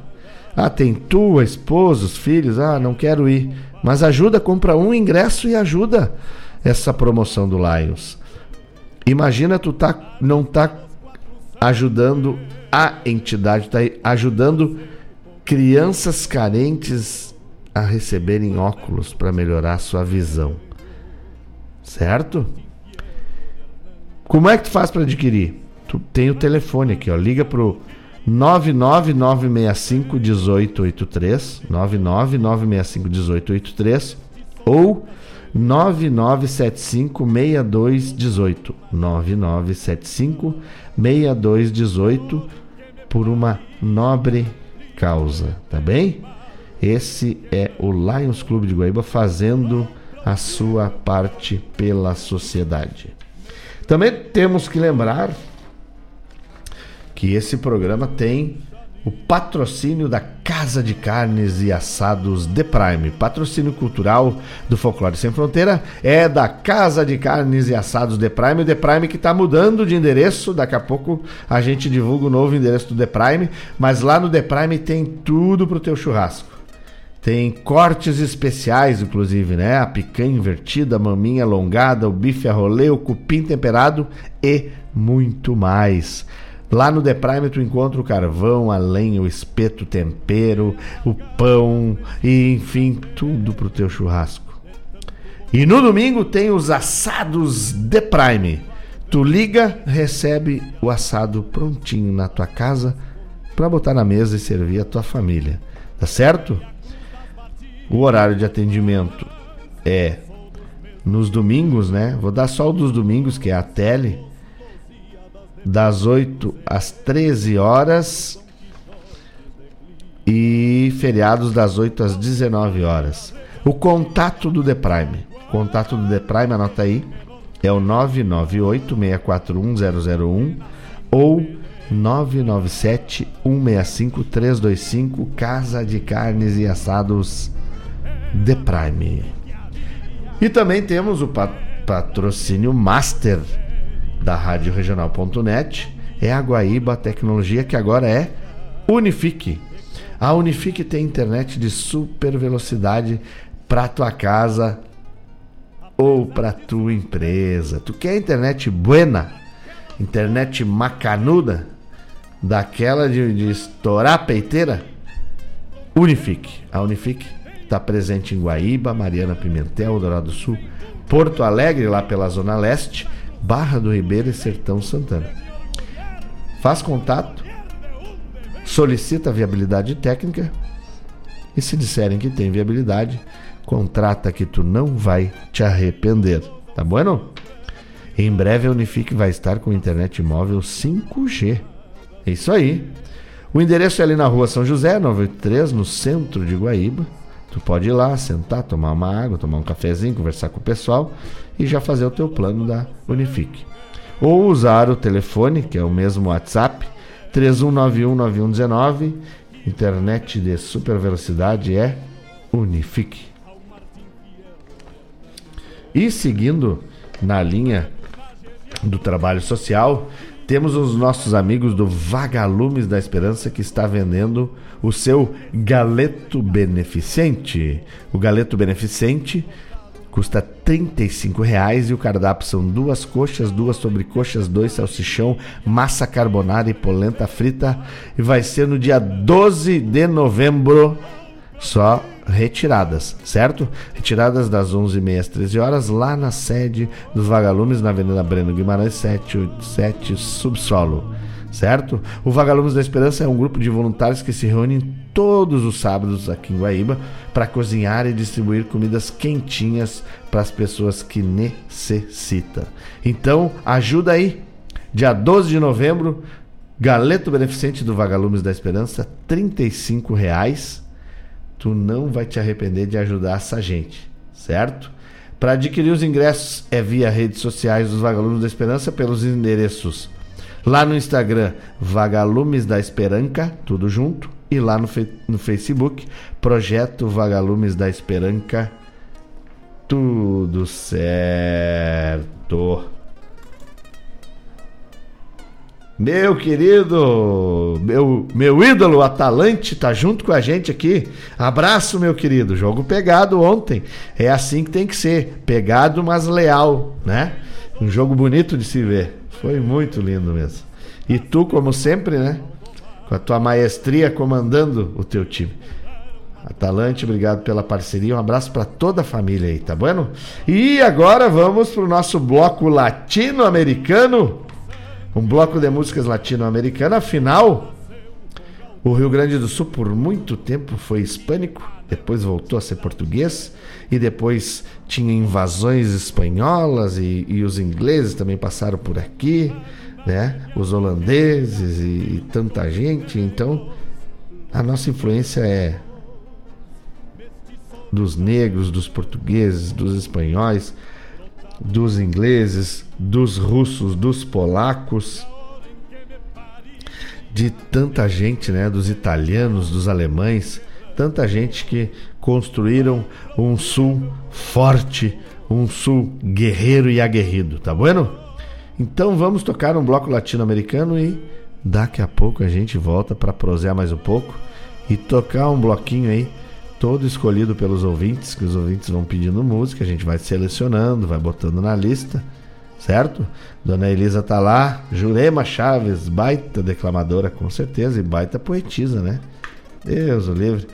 ah, tem tua, esposa, os filhos, ah, não quero ir, mas ajuda, compra um ingresso e ajuda essa promoção do Lions. Imagina tu tá, não tá ajudando a entidade, tá ajudando crianças carentes a receberem óculos para melhorar sua visão. Certo? Como é que tu faz para adquirir? Tu tem o telefone aqui, ó. Liga pro 99965 1883, 99965 1883 ou 9975 6218 9975 6218 por uma nobre causa, tá bem? Esse é o Lions Clube de Guaíba fazendo a sua parte pela sociedade. Também temos que lembrar que esse programa tem o patrocínio da Casa de Carnes e Assados The Prime. Patrocínio cultural do Folclore Sem Fronteira é da Casa de Carnes e Assados The Prime. O The Prime que está mudando de endereço. Daqui a pouco a gente divulga o novo endereço do The Prime. Mas lá no The Prime tem tudo para o teu churrasco. Tem cortes especiais, inclusive, né? A picanha invertida, a maminha alongada, o bife a rolê, o cupim temperado e muito mais. Lá no The Prime tu encontra o carvão, a lenha, o espeto, o tempero, o pão e enfim, tudo pro teu churrasco. E no domingo tem os assados The Prime. Tu liga, recebe o assado prontinho na tua casa para botar na mesa e servir a tua família. Tá certo? O horário de atendimento é nos domingos, né? Vou dar só o dos domingos, que é a tele, das 8 às 13 horas e feriados das 8 às 19 horas. O contato do The Prime. O contato do The Prime, anota aí, é o 998-641-001 ou 997-165-325 Casa de Carnes e Assados The Prime. E também temos o patrocínio Master da Rádio Regional.net, é a Guaíba Tecnologia, que agora é Unifique. A Unifique tem internet de super velocidade para tua casa ou para tua empresa. Tu quer internet buena? Internet macanuda? Daquela de, de estourar a peiteira? Unifique. A Unifique está presente em Guaíba, Mariana Pimentel, Dourado do Sul, Porto Alegre, lá pela Zona Leste, Barra do Ribeiro e Sertão Santana. Faz contato, solicita viabilidade técnica e se disserem que tem viabilidade, contrata que tu não vai te arrepender. Tá bueno? Em breve a Unifique vai estar com internet móvel 5G. É isso aí. O endereço é ali na rua São José, 983, no centro de Guaíba. Tu pode ir lá, sentar, tomar uma água, tomar um cafezinho, conversar com o pessoal e já fazer o teu plano da Unifique. Ou usar o telefone, que é o mesmo WhatsApp, 31919119. Internet de super velocidade é Unifique. E seguindo na linha do trabalho social, temos os nossos amigos do Vagalumes da Esperança que está vendendo o seu galeto beneficente. O galeto beneficente custa R$ reais e o cardápio são duas coxas, duas sobrecoxas, dois salsichão, massa carbonara e polenta frita. E vai ser no dia 12 de novembro só retiradas, certo? Retiradas das 11h30 às 13 horas lá na sede dos Vagalumes, na Avenida Breno Guimarães 787, subsolo, certo? O Vagalumes da Esperança é um grupo de voluntários que se reúnem todos os sábados aqui em Guaíba para cozinhar e distribuir comidas quentinhas para as pessoas que necessitam. Então, ajuda aí. Dia 12 de novembro, Galeto Beneficente do Vagalumes da Esperança, R$ reais tu não vai te arrepender de ajudar essa gente, certo? Para adquirir os ingressos é via redes sociais dos Vagalumes da Esperança pelos endereços lá no Instagram Vagalumes da Esperança, tudo junto, e lá no, no Facebook Projeto Vagalumes da Esperança, tudo certo. Meu querido, meu, meu ídolo Atalante tá junto com a gente aqui. Abraço, meu querido. Jogo pegado ontem. É assim que tem que ser. Pegado, mas leal, né? Um jogo bonito de se ver. Foi muito lindo mesmo. E tu, como sempre, né? Com a tua maestria comandando o teu time. Atalante, obrigado pela parceria. Um abraço para toda a família aí, tá bueno? E agora vamos pro nosso bloco latino-americano um bloco de músicas latino-americanas. Afinal, o Rio Grande do Sul por muito tempo foi hispânico, depois voltou a ser português e depois tinha invasões espanholas e, e os ingleses também passaram por aqui, né? Os holandeses e, e tanta gente. Então, a nossa influência é dos negros, dos portugueses, dos espanhóis dos ingleses, dos russos, dos polacos, de tanta gente, né, dos italianos, dos alemães, tanta gente que construíram um sul forte, um sul guerreiro e aguerrido, tá bueno? Então vamos tocar um bloco latino-americano e daqui a pouco a gente volta para prosear mais um pouco e tocar um bloquinho aí todo escolhido pelos ouvintes, que os ouvintes vão pedindo música, a gente vai selecionando, vai botando na lista, certo? Dona Elisa tá lá, Jurema Chaves, baita declamadora com certeza e baita poetisa, né? Deus o livre.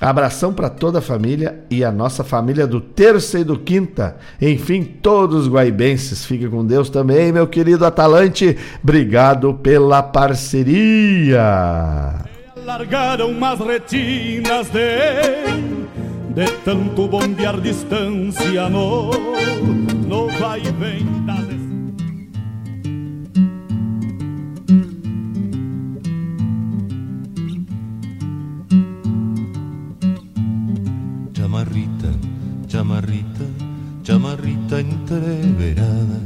Abração para toda a família e a nossa família do terça e do quinta. Enfim, todos os guaibenses. Fique com Deus também, meu querido Atalante. Obrigado pela parceria. Largaram umas retinas de de tanto bombear distância vai vem das entreverada,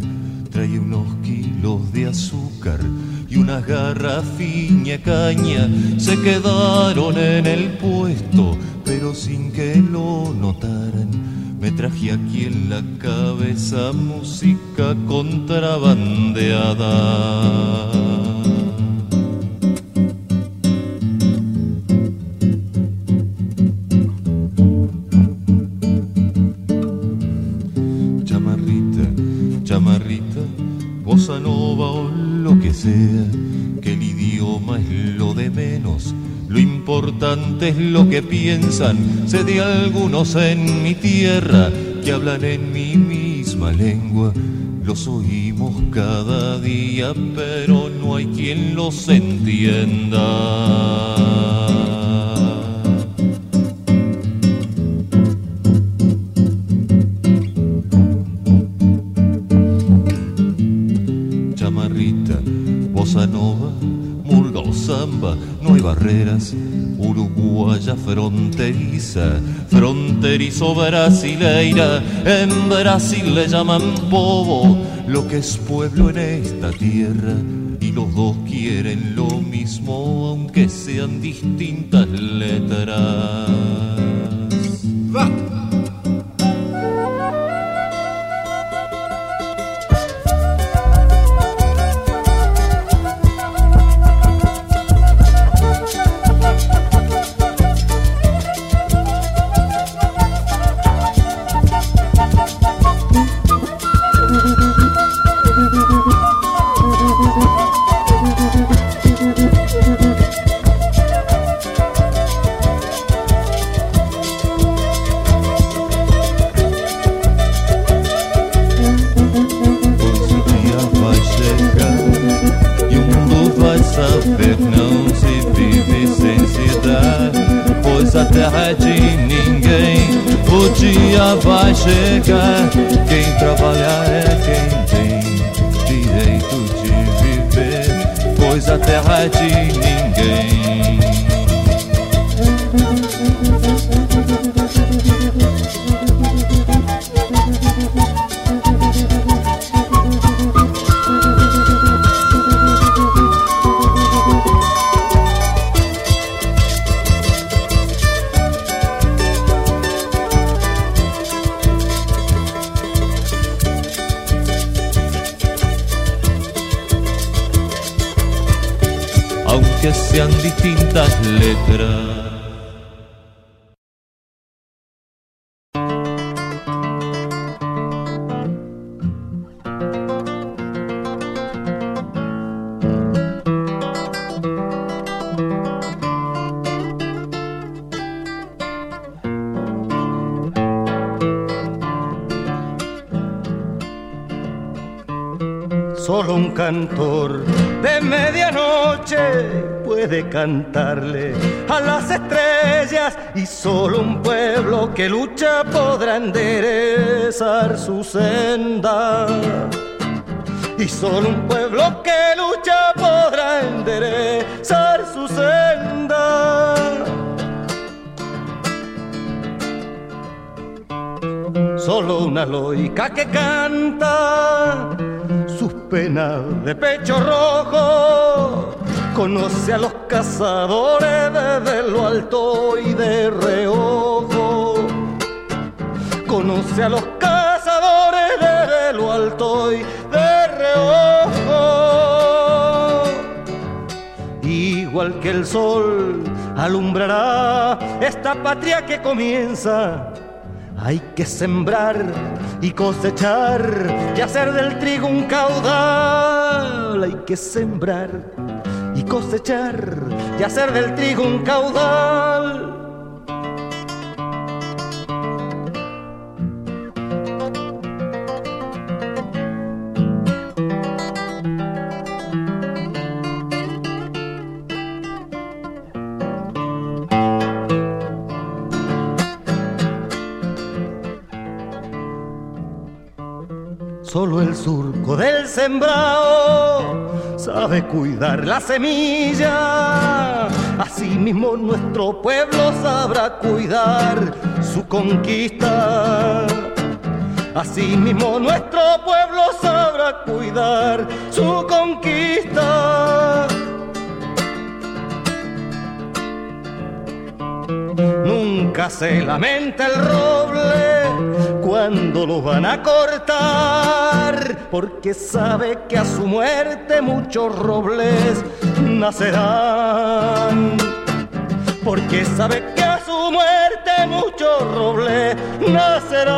trae unos kilos de azúcar y unas garrafiña caña se quedaron en el puesto, pero sin que lo notaran. Me traje aquí en la cabeza música contrabandeada. Que el idioma es lo de menos. Lo importante es lo que piensan, sé de algunos en mi tierra que hablan en mi misma lengua. Los oímos cada día, pero no hay quien los entienda. Uruguaya fronteriza, fronterizo brasileira, en Brasil le llaman povo, lo que es pueblo en esta tierra, y los dos quieren lo mismo, aunque sean distintas letras. Solo un pueblo que lucha podrá enderezar su senda. Solo una loica que canta sus penas de pecho rojo. Conoce a los cazadores desde lo alto y de reojo. Conoce a los sol alumbrará esta patria que comienza. Hay que sembrar y cosechar y hacer del trigo un caudal. Hay que sembrar y cosechar y hacer del trigo un caudal. Sembrado sabe cuidar la semilla. Asimismo nuestro pueblo sabrá cuidar su conquista. Asimismo nuestro pueblo sabrá cuidar su conquista. Nunca se lamenta el roble cuando lo van a cortar, porque sabe que a su muerte muchos robles nacerán. Porque sabe que a su muerte muchos robles nacerán.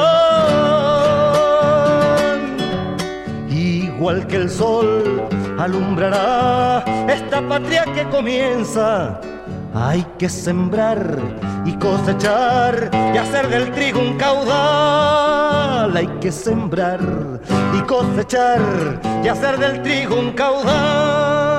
Igual que el sol alumbrará esta patria que comienza hay que sembrar y cosechar y hacer del trigo un caudal. Hay que sembrar y cosechar y hacer del trigo un caudal.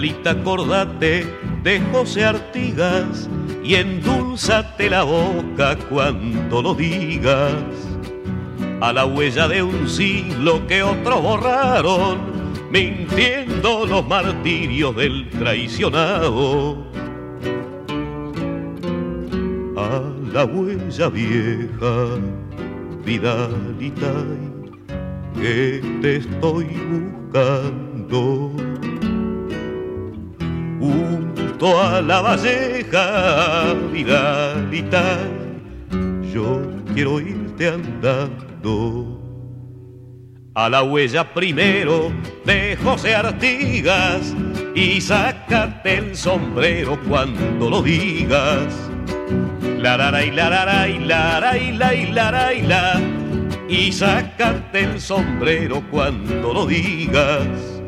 Vidalita, acordate de José Artigas y endulzate la boca cuando lo digas. A la huella de un siglo que otros borraron, mintiendo los martirios del traicionado. A la huella vieja, Vidalita, que te estoy buscando junto a la valleja, Vidalita, yo quiero irte andando. A la huella primero de José Artigas y sácate el sombrero cuando lo digas. La la y la la y la y la y y la y sácate el sombrero cuando lo digas.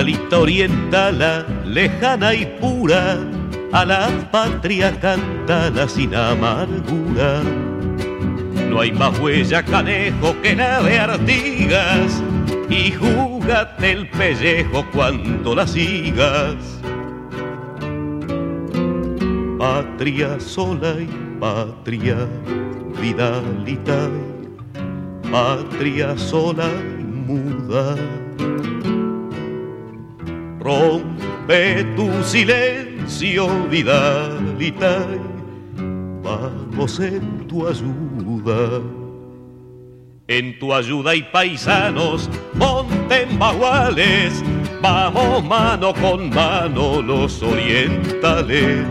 Vidalita orientala, lejana y pura, a la patria cantala sin amargura. No hay más huella canejo que la de Artigas, y júgate el pellejo cuando la sigas. Patria sola y patria, Vidalita, patria sola y muda rompe tu silencio, Vidalita, vamos en tu ayuda. En tu ayuda y paisanos, monten baguales, vamos mano con mano los orientales.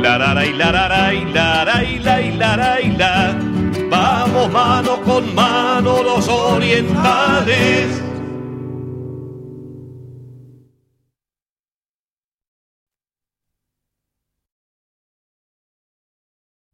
La la y la la y la la y la y la y la, vamos mano con mano los orientales.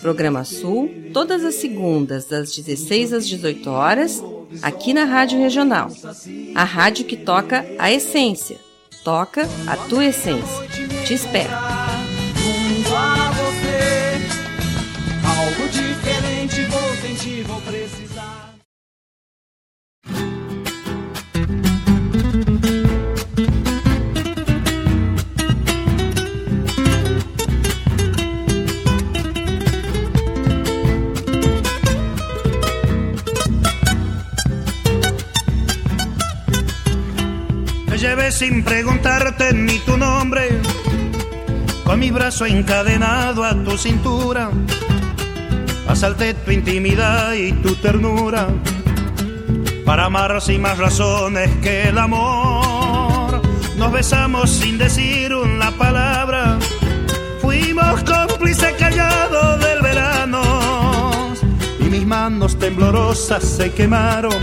Programa Sul, todas as segundas, das 16 às 18 horas, aqui na Rádio Regional. A rádio que toca a essência. Toca a tua essência. Te espero. Sin preguntarte ni tu nombre, con mi brazo encadenado a tu cintura, Asalté tu intimidad y tu ternura para amar sin más razones que el amor. Nos besamos sin decir una palabra, fuimos cómplices callados del verano. Y mis manos temblorosas se quemaron,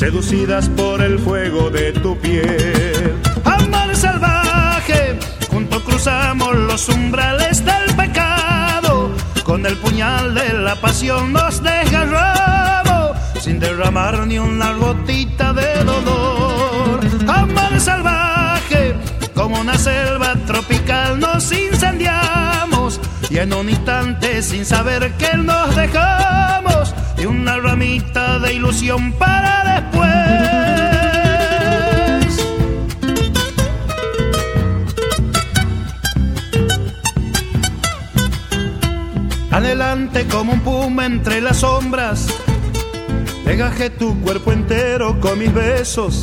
seducidas por el fuego de tu piel. Amor salvaje, juntos cruzamos los umbrales del pecado, con el puñal de la pasión nos desgarramos, sin derramar ni una gotita de dolor. Amor salvaje, como una selva tropical nos incendiamos y en un instante sin saber que nos dejamos y una ramita de ilusión para después. Adelante como un puma entre las sombras, Degajé tu cuerpo entero con mis besos.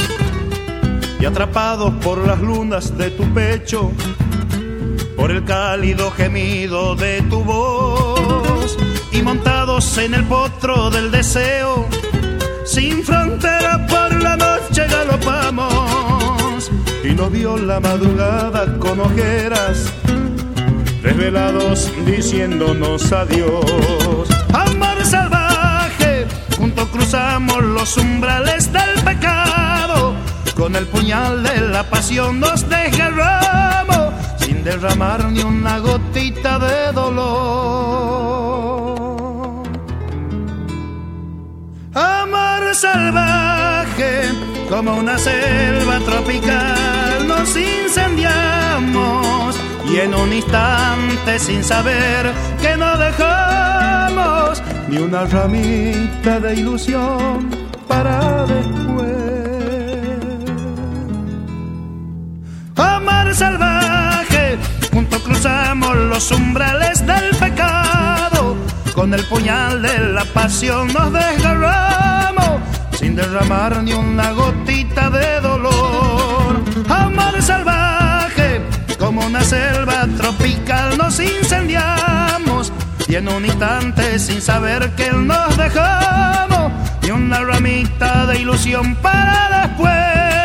Y atrapados por las lunas de tu pecho, por el cálido gemido de tu voz y montados en el potro del deseo, sin frontera por la noche galopamos y nos vio la madrugada con ojeras, desvelados diciéndonos adiós. Amor salvaje, juntos cruzamos los umbrales del pecado, con el puñal de la pasión nos desgarramos, sin derramar ni una gotita de dolor. Salvaje, como una selva tropical, nos incendiamos y en un instante sin saber que no dejamos ni una ramita de ilusión para después. Amar salvaje, juntos cruzamos los umbrales del pecado, con el puñal de la pasión nos desgarramos, sin derramar ni una gotita de dolor. Amar salvaje, como una selva tropical nos incendiamos y en un instante sin saber que nos dejamos y una ramita de ilusión para después.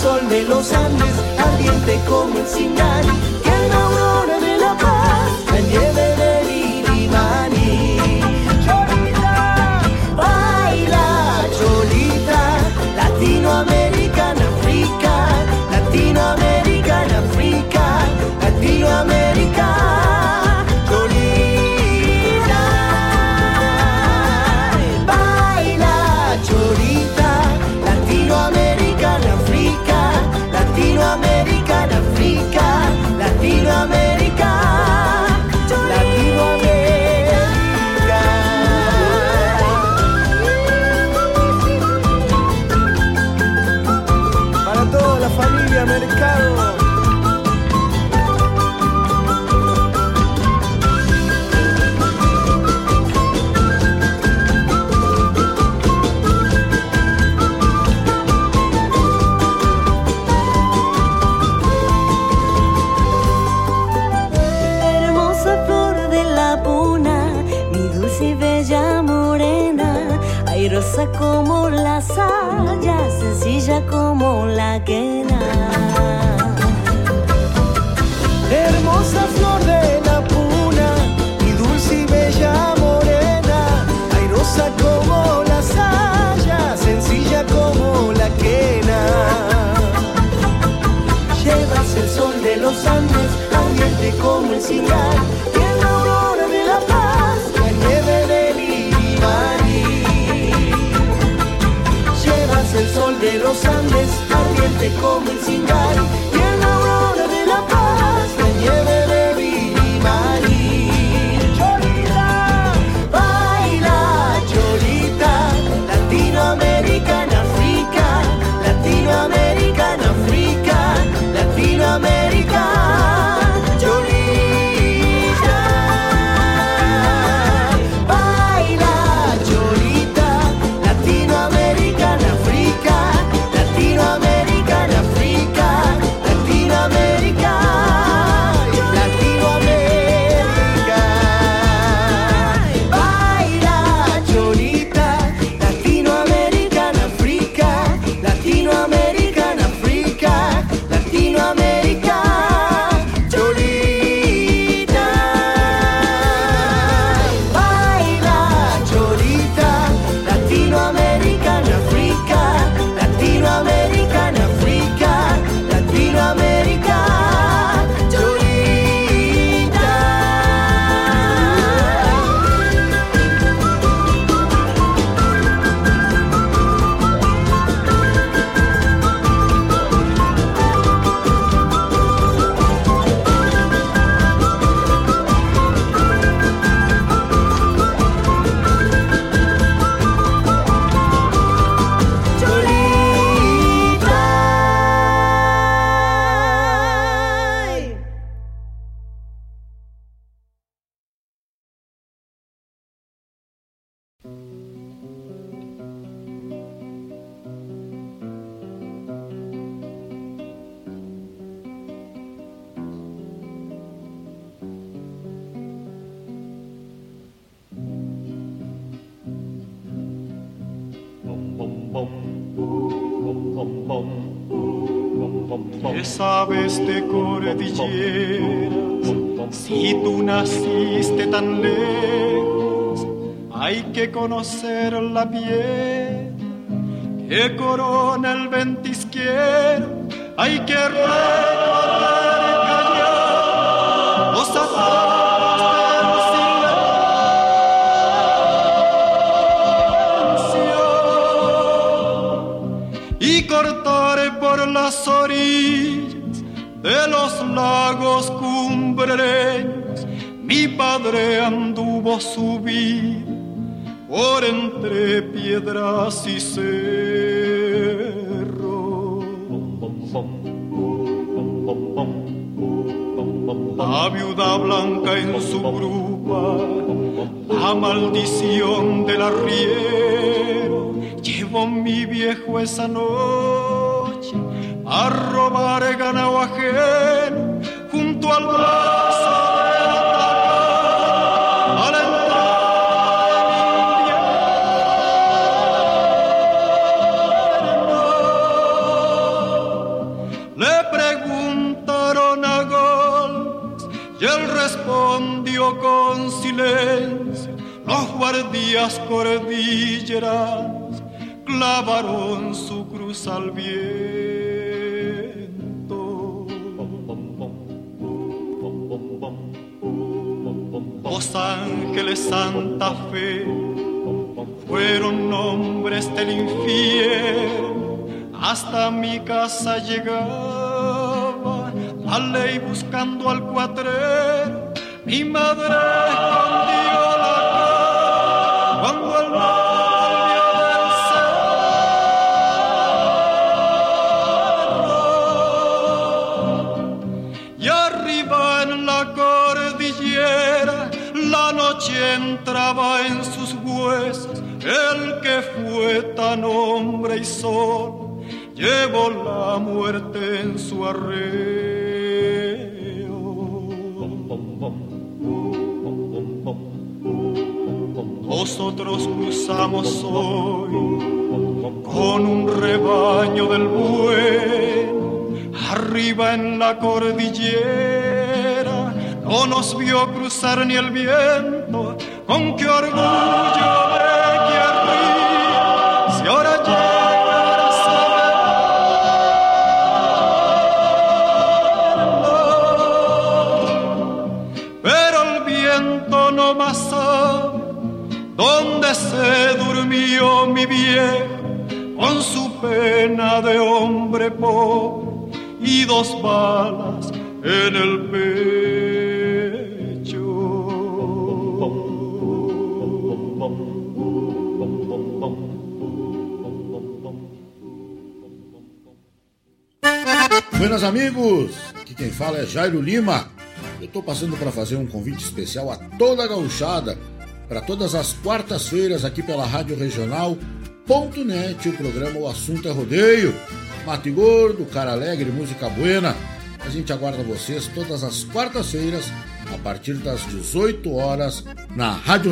sol de los Andes, ardiente como un cigar, que los Andes, ardiente como el cigar, en la aurora de la paz, la nieve del Iribarí. Llevas el sol de los Andes, ardiente como el cigar. Hay que conocer la piel que corona el vento izquierdo. Hay que recordar el cañón, los azares del silencio y cortaré por las orillas de los lagos cumbrereños. Mi padre anduvo subir por entre piedras y cerros. La viuda blanca en su grupa, la maldición del arriero, llevó mi viejo esa noche a robar ganado ajeno junto al mar. Guardias cordilleras clavaron su cruz al viento. Los ángeles Santa Fe fueron nombres del infierno hasta mi casa llegaba la ley buscando al cuatrero. Mi madre escondió sol llevó la muerte en su arreo. Nosotros cruzamos hoy con un rebaño del buen arriba en la cordillera. No nos vio cruzar ni el viento, con qué orgullo se durmió mi viejo con su pena de hombre pobre y dos balas en el pecho. Buenas amigos, aqui quem fala é Jairo Lima. Eu estou passando para fazer um convite especial a toda a gauchada para todas as quartas-feiras aqui pela Rádio Regional.net, o programa O Assunto é Rodeio. Mate Gordo, Cara Alegre, Música Buena. A gente aguarda vocês todas as quartas-feiras, a partir das 18 horas, na Rádio.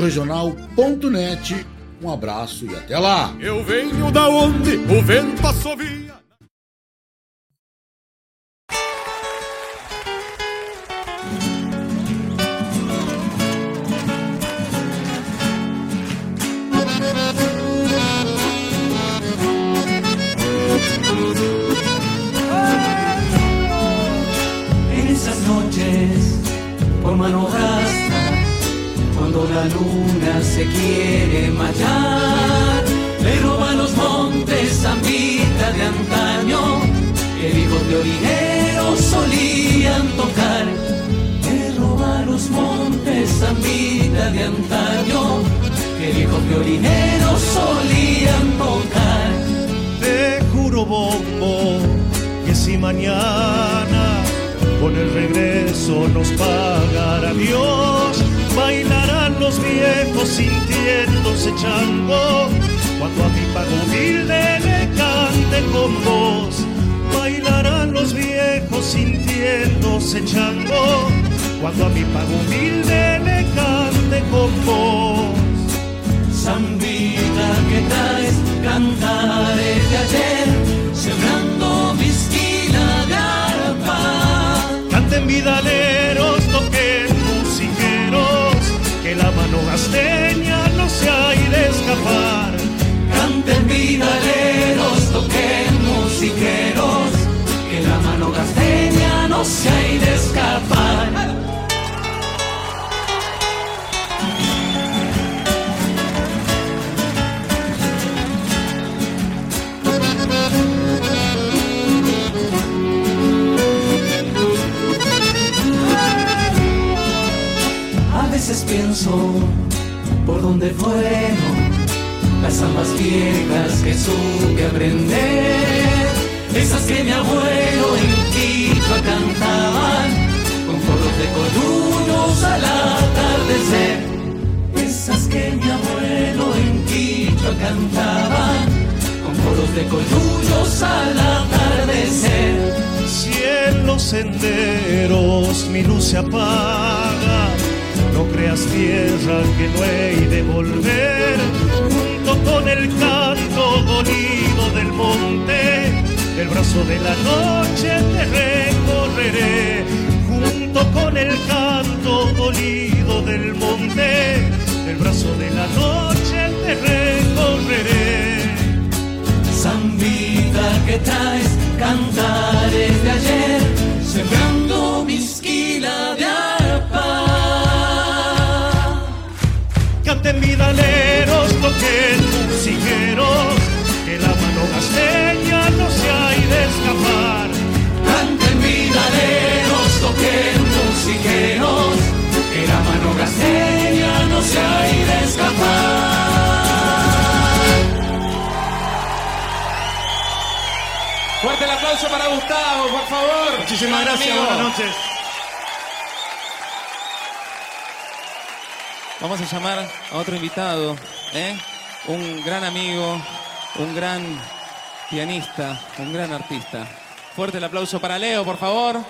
Um abraço e até lá! Eu venho da onde o vento assovia. Por mano gasta, cuando la luna se quiere mallar, le roba los montes a vida de antaño, que hijos de orineros solían tocar. Le roba los montes a vida de antaño, que hijos de orineros solían tocar. Te juro, bombo, que si mañana con el regreso nos pagará Dios, bailarán los viejos sintiéndose chango, cuando a mi pago humilde le cante con voz. Bailarán los viejos sintiéndose chango, cuando a mi pago humilde le cante con voz. Zambita que traes, cantares de ayer, Canten vidaleros, toquen musiqueros, que la mano gasteña no se ha de escapar. Canten vidaleros, toquen musiqueros, que la mano gasteña no se ha de escapar. Pienso por dónde fueron las zambas viejas que supe aprender, esas que mi abuelo en Quito cantaban con coros de coyullos al atardecer, esas que mi abuelo en Quichua cantaba, con coros de coyullos al atardecer. Si en senderos mi luz se apaga, no creas tierra que no he de volver, junto con el canto dolido del monte, el brazo de la noche te recorreré, junto con el canto dolido del monte, el brazo de la noche te recorreré. Zambita que traes cantares de ayer, sembrando Canten vidaleros, toquen musiqueros, que la mano gasteña no se ha de escapar. Canten vidaleros, toquen musiqueros, que la mano gasteña no se ha de escapar. Fuerte el aplauso para Gustavo, por favor. Muchísimas gracias, amigo. buenas noches. Vamos a llamar a otro invitado, ¿eh? un gran amigo, un gran pianista, un gran artista. Fuerte el aplauso para Leo, por favor.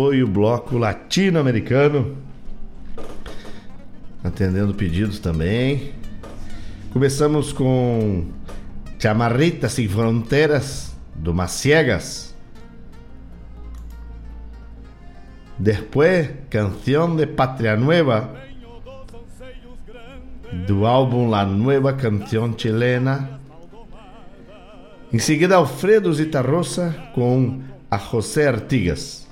Foi o bloco latino-americano. Atendendo pedidos também. Começamos com Chamarritas Sem Fronteiras, do Maciegas. Depois, Canção de Patria Nueva, do álbum La Nueva Canción Chilena. Em seguida, Alfredo Zitarrosa com a José Artigas.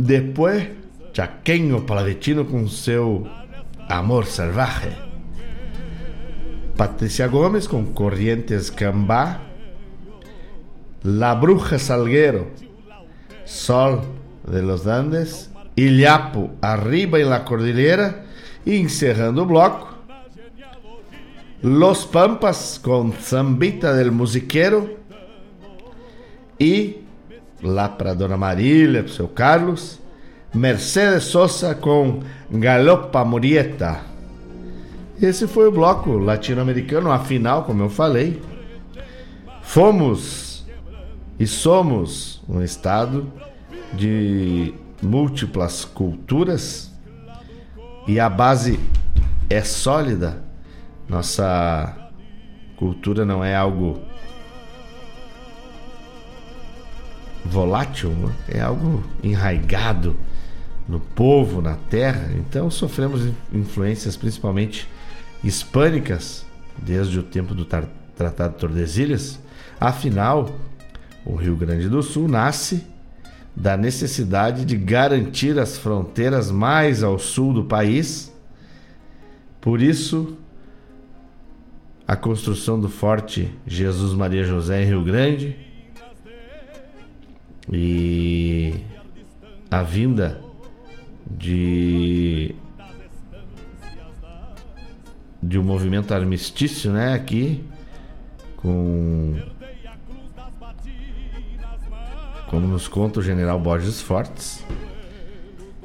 Depois, Chaqueño Palavecino com seu Amor Salvaje. Patrícia Gomes com Corrientes Cambá. La Bruja Salguero, Sol de los Andes, Ilhapo, Arriba em la Cordilheira, e encerrando o bloco, Los Pampas com Zambita del Musiqueiro e lá para Dona Marília, para o seu Carlos, Mercedes Sosa com Galopa Murieta. Esse foi o bloco latino-americano, afinal, como eu falei, fomos e somos um estado de múltiplas culturas e a base é sólida. Nossa cultura não é algo volátil, né? é algo enraigado no povo, na terra. Então sofremos influências principalmente hispânicas desde o tempo do Tratado de Tordesilhas. Afinal, o Rio Grande do Sul nasce da necessidade de garantir as fronteiras mais ao sul do país. Por isso, a construção do Forte Jesus Maria José em Rio Grande e a vinda de de um movimento armistício, né, aqui com como nos conta o general Borges Fortes.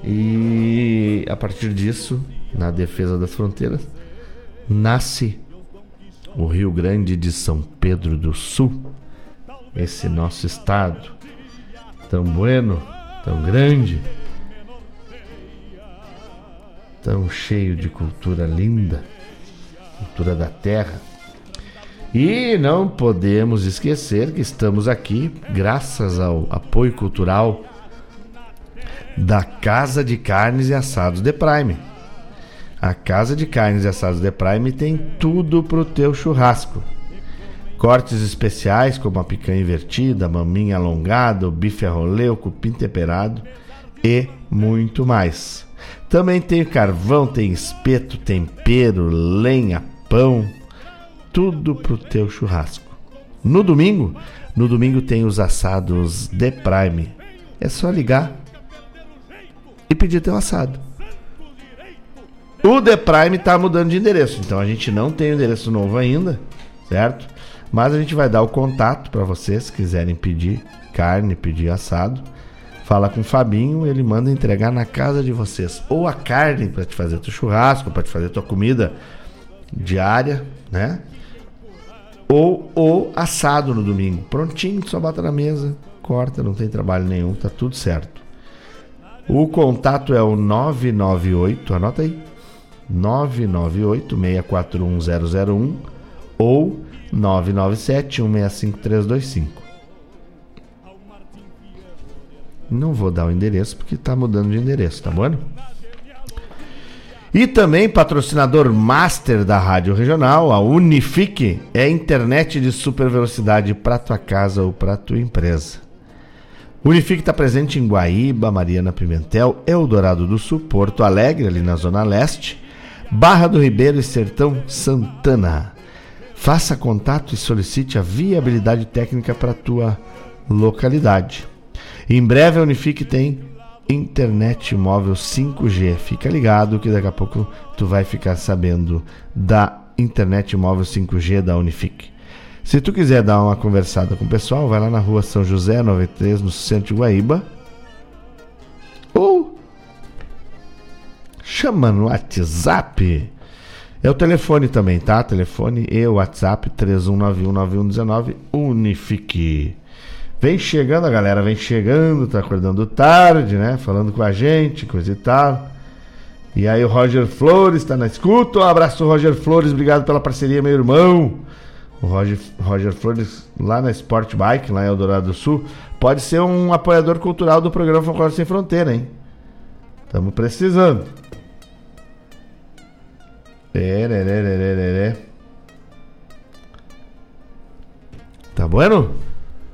E a partir disso, na defesa das fronteiras, nasce o Rio Grande de São Pedro do Sul, esse nosso estado tão bueno, tão grande, tão cheio de cultura linda, cultura da terra e não podemos esquecer que estamos aqui graças ao apoio cultural da Casa de Carnes e Assados de Prime. A Casa de Carnes e Assados de Prime tem tudo pro teu churrasco. Cortes especiais como a picanha invertida, maminha alongada, o bife a rolê, o cupim temperado e muito mais. Também tem carvão, tem espeto, tempero, lenha, pão, tudo pro teu churrasco. No domingo, no domingo tem os assados The Prime. É só ligar e pedir teu assado. O The Prime tá mudando de endereço, então a gente não tem o endereço novo ainda, certo? Mas a gente vai dar o contato para vocês se quiserem pedir carne, pedir assado. Fala com o Fabinho, ele manda entregar na casa de vocês ou a carne para te fazer teu churrasco, para te fazer tua comida diária, né? ou o assado no domingo. Prontinho, só bota na mesa, corta, não tem trabalho nenhum, tá tudo certo. O contato é o 998, anota aí. 998 641 ou 997 165 325. Não vou dar o endereço porque tá mudando de endereço, tá bom? E também patrocinador master da Rádio Regional, a Unifique, é internet de super velocidade para tua casa ou para tua empresa. Unifique está presente em Guaíba, Mariana Pimentel, Eldorado do Sul, Porto Alegre, ali na Zona Leste, Barra do Ribeiro e Sertão Santana. Faça contato e solicite a viabilidade técnica para tua localidade. Em breve a Unifique tem internet móvel 5G. Fica ligado que daqui a pouco tu vai ficar sabendo da internet móvel 5G da Unifique. Se tu quiser dar uma conversada com o pessoal, vai lá na rua São José 93, no centro de Guaíba. Ou chama no WhatsApp. É o telefone também, tá? Telefone e o WhatsApp 31919119 Unifique. Vem chegando a galera, vem chegando, tá acordando tarde, né? Falando com a gente, coisa e tal. E aí o Roger Flores tá na escuta. Um abraço, Roger Flores, obrigado pela parceria, meu irmão. O Roger, Roger Flores, lá na Sport Bike, lá em Eldorado do Sul, pode ser um apoiador cultural do programa Folclore Sem Fronteira, hein? Estamos precisando. Tá bueno?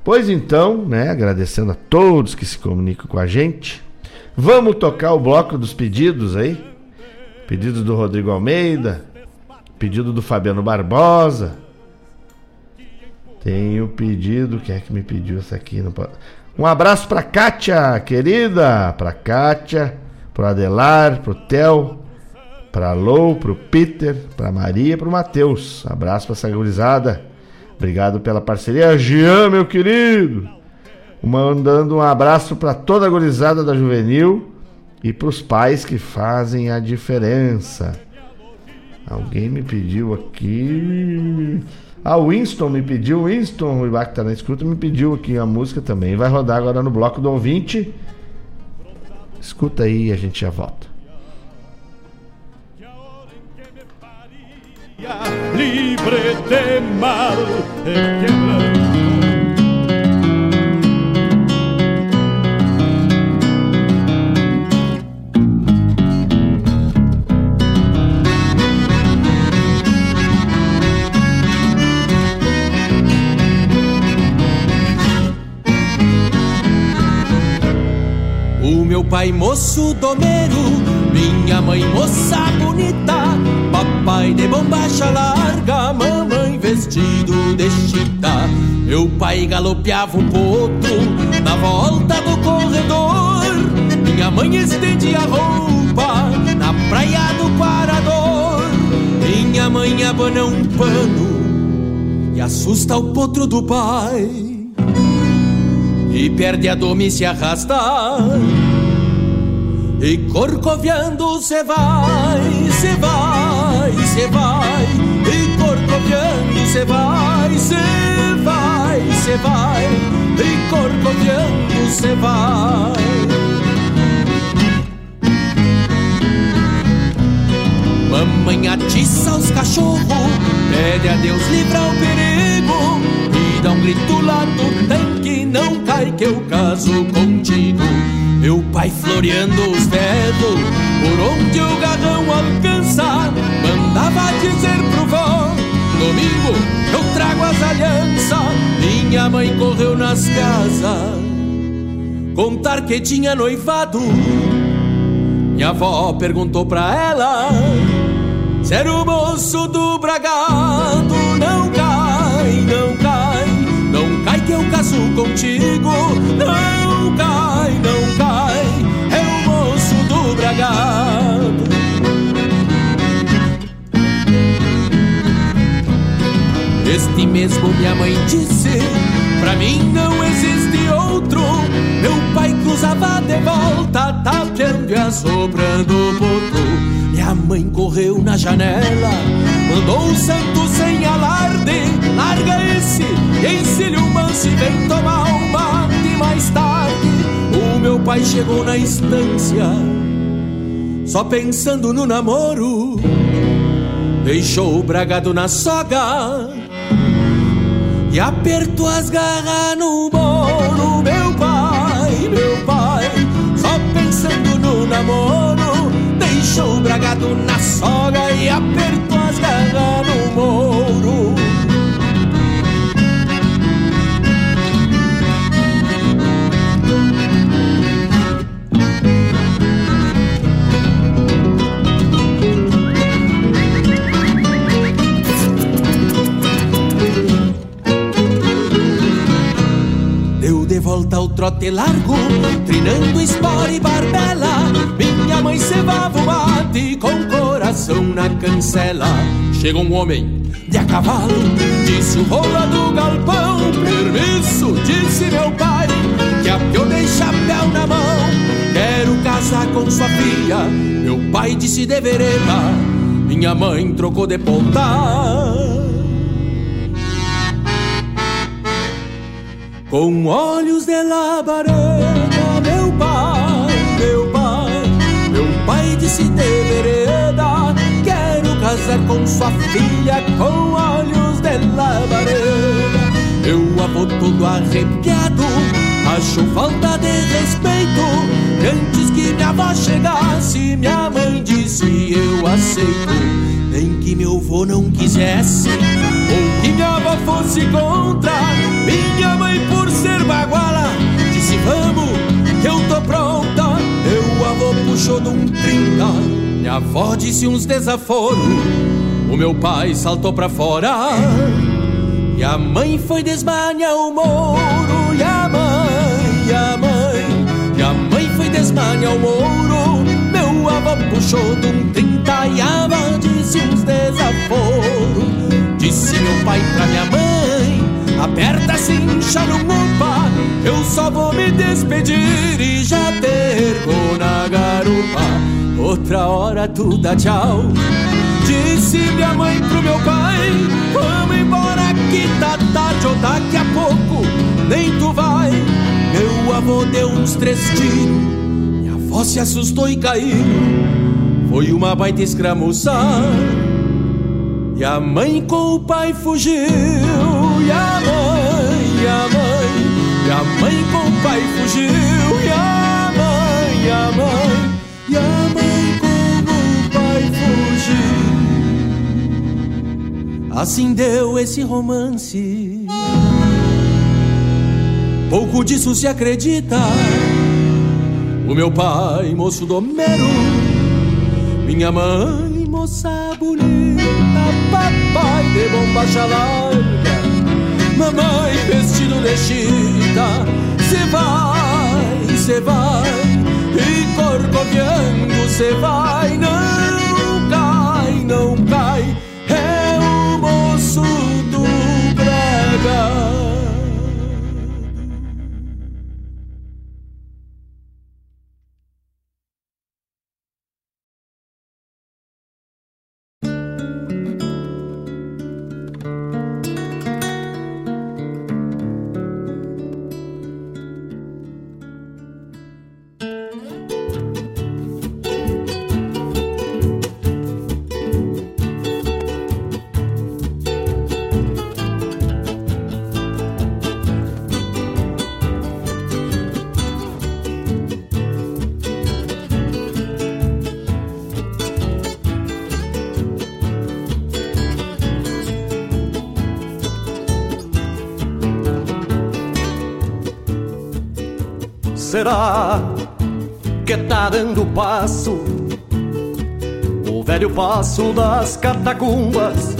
Pois então, né, agradecendo a todos que se comunicam com a gente, vamos tocar o bloco dos pedidos aí. Pedido do Rodrigo Almeida, pedido do Fabiano Barbosa. Tem o pedido, quem é que me pediu essa aqui? Não pode... Um abraço pra Kátia, querida, pra Kátia, pro Adelar, pro Theo, pra Lou, pro Peter, pra Maria, pro Matheus. Abraço pra essa gurizada. Obrigado pela parceria. Jean, meu querido. Mandando um abraço para toda a gurizada da Juvenil e para os pais que fazem a diferença. Alguém me pediu aqui. Ah, o Winston me pediu. Winston, o Ibac tá na escuta, me pediu aqui a música também. Vai rodar agora no bloco do ouvinte. Escuta aí e a gente já volta. Libre de mal. O meu pai moço domeiro, minha mãe moça bonita, papai de bombacha larga, mamãe vestido de chita. Meu pai galopeava o potro na volta do corredor, minha mãe estendia a roupa na praia do Parador. Minha mãe abana um pano e assusta o potro do pai e perde a dome e se arrasta. E corcoviando cê vai, cê vai, cê vai. E corcoviando cê vai, cê vai, cê vai. E corcoviando cê vai. Mamãe atiça os cachorros, pede a Deus livrar o perigo e dá um grito lá do tanque, não cai que eu caso contigo. Meu pai floreando os dedos, por onde o garrão alcança, mandava dizer pro vó, domingo eu trago as alianças. Minha mãe correu nas casas, contar que tinha noivado. Minha avó perguntou pra ela se era o moço do bragado. Não cai, não cai, não cai que eu caso contigo. Não cai, não do bragado. Este mesmo minha mãe disse, pra mim não existe outro. Meu pai cruzava de volta, tapeando e assoprando o potro. Minha mãe correu na janela, mandou o santo sem alarde. Larga esse, ensine o manso e vem tomar um mate mais tarde. O meu pai chegou na estância, só pensando no namoro. Deixou o bragado na soga e apertou as garras no bolo. Meu pai, meu pai, só pensando no namoro. Deixou o bragado na soga e apertou as garras no largo, trinando espora e barbela. Minha mãe cevava o mate com coração na cancela. Chegou um homem de a cavalo, disse o rola do galpão. Permisso, disse meu pai, que apiolei chapéu na mão. Quero casar com sua filha. Meu pai disse de vereda, minha mãe trocou de ponta. Com olhos de labareda, meu pai, meu pai, meu pai disse de vereda, quero casar com sua filha com olhos de lavareira. Meu avô todo arrepiado achou falta de respeito. Antes que minha avó chegasse, minha mãe disse: Eu aceito. Nem que meu avô não quisesse, que minha avó fosse contra. Minha mãe, por ser baguala, disse: Vamos, que eu tô pronta. Meu avô puxou de um trinta. Minha avó disse uns desaforos. O meu pai saltou pra fora. E a mãe foi desmanhar o mouro. E a mãe, e a mãe, e a mãe foi desmanhar o mouro. Meu avô puxou de um trinta e a avó disse uns desaforos. Disse meu pai pra minha mãe: aperta cincha no opa. Eu só vou me despedir e já perco na garupa. Outra hora tu dá tchau. Disse minha mãe pro meu pai: Vamos embora que tá tarde ou daqui a pouco nem tu vai. Meu avô deu uns três tiros, minha avó se assustou e caiu. Foi uma baita escramuçar. E a mãe com o pai fugiu. E a mãe, e a mãe, e a mãe com o pai fugiu. E a mãe, e a mãe, e a mãe com o pai fugiu. Assim deu esse romance. Pouco disso se acredita. O meu pai, moço domero, minha mãe, moça bonita, papai de bombacha larga, mamãe vestido de chita, cê vai, cê vai, e corcoviando cê vai, não cai, não cai, é o moço do brega. Será que tá dando passo o velho passo das catacumbas?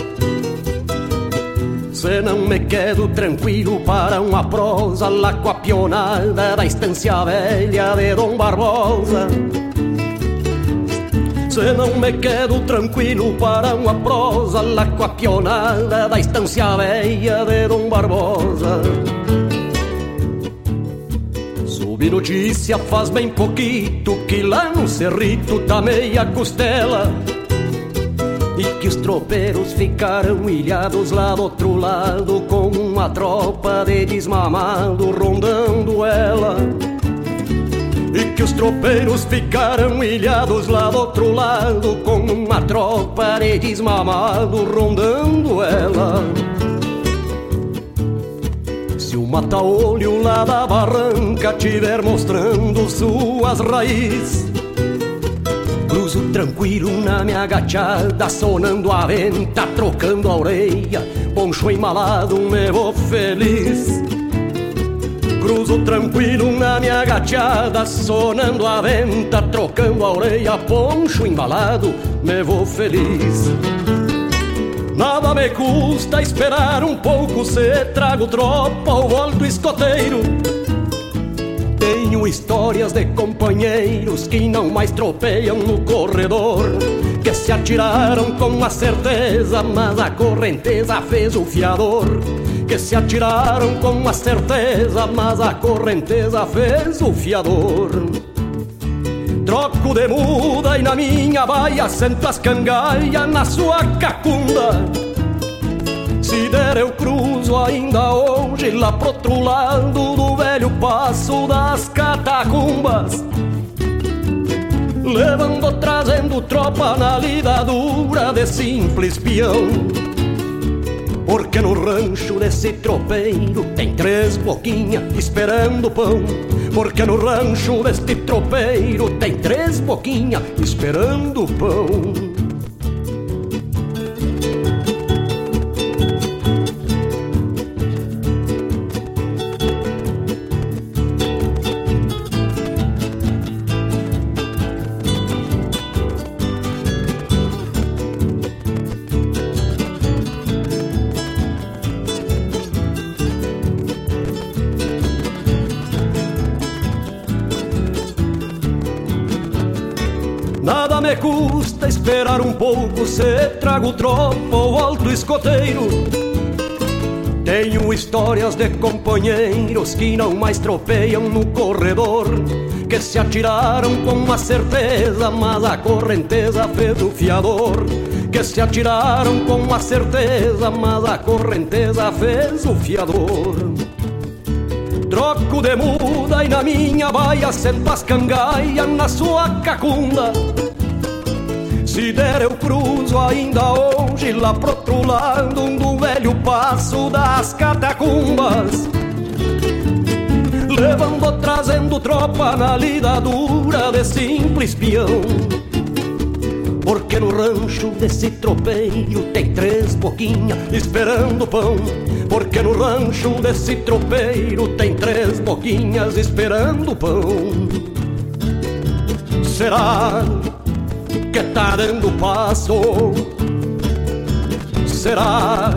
Se não me quedo tranquilo para uma prosa lá com a pionada da estância velha de Dom Barbosa. Se não me quedo tranquilo para uma prosa lá com a pionada da estância velha de Dom Barbosa. Subi notícia faz bem pouquito que lá no cerrito tá meia costela e que os tropeiros ficaram ilhados lá do outro lado com uma tropa de desmamado rondando ela. E que os tropeiros ficaram ilhados lá do outro lado com uma tropa de desmamado rondando ela. Se o mata-olho lá da barranca tiver mostrando suas raízes, cruzo tranquilo na minha agachada, sonando a venta, trocando a orelha, poncho embalado, me vou feliz. Cruzo tranquilo na minha agachada, sonando a venta, trocando a orelha, poncho embalado, me vou feliz. Nada me custa esperar um pouco se trago tropa ou volto escoteiro. Tenho histórias de companheiros que não mais tropeiam no corredor. Que se atiraram com a certeza, mas a correnteza fez o fiador. Que se atiraram com a certeza, mas a correnteza fez o fiador. Troco de muda e na minha baia sento as cangaias na sua cacunda. Se der eu cruzo ainda hoje lá pro outro lado do velho passo das catacumbas. Levando, trazendo tropa na lida dura de simples peão Porque no rancho desse tropeiro tem três boquinhas esperando pão. Porque no rancho deste tropeiro tem três boquinhas esperando pão um pouco, cê trago tropa ou alto escoteiro. Tenho histórias de companheiros que não mais tropeiam no corredor, que se atiraram com a certeza, mas a correnteza fez o fiador. Que se atiraram com a certeza, mas a correnteza fez o fiador. Troco de muda e na minha baia sento as cangaias na sua cacunda. Se der eu cruzo ainda hoje lá pro outro lado do velho passo das catacumbas. Levando, trazendo tropa na lida dura de simples peão. Porque no rancho desse tropeiro tem três boquinhas esperando pão. Porque no rancho desse tropeiro tem três boquinhas esperando pão. Será que tá dando passo? Será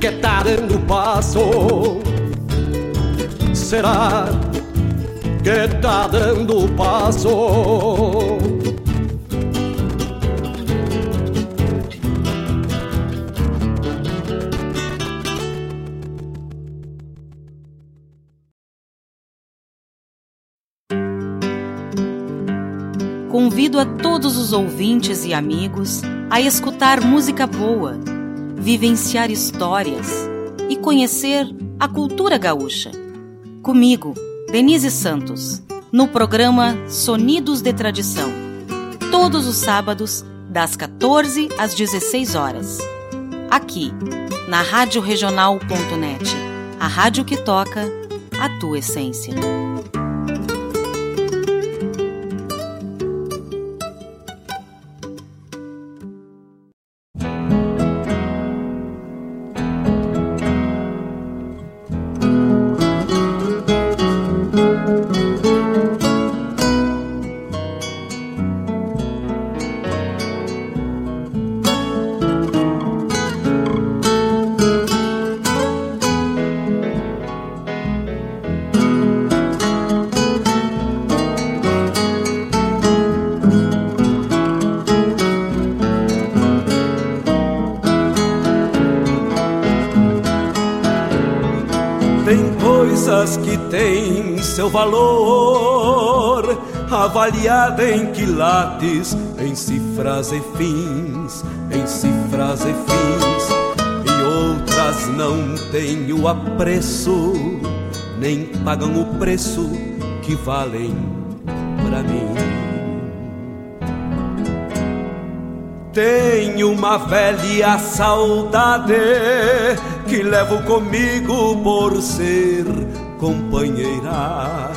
que tá dando passo? Será que tá dando passo? Convido a todos os ouvintes e amigos a escutar música boa, vivenciar histórias e conhecer a cultura gaúcha. Comigo, Denise Santos, no programa Sonidos de Tradição, todos os sábados, das 14 às 16 horas. Aqui, na Rádio a rádio que toca a tua essência. Avaliada em quilates, em cifras e fins, em cifras e fins, e outras não têm o apreço, nem pagam o preço que valem para mim. Tenho uma velha saudade que levo comigo por ser companheira,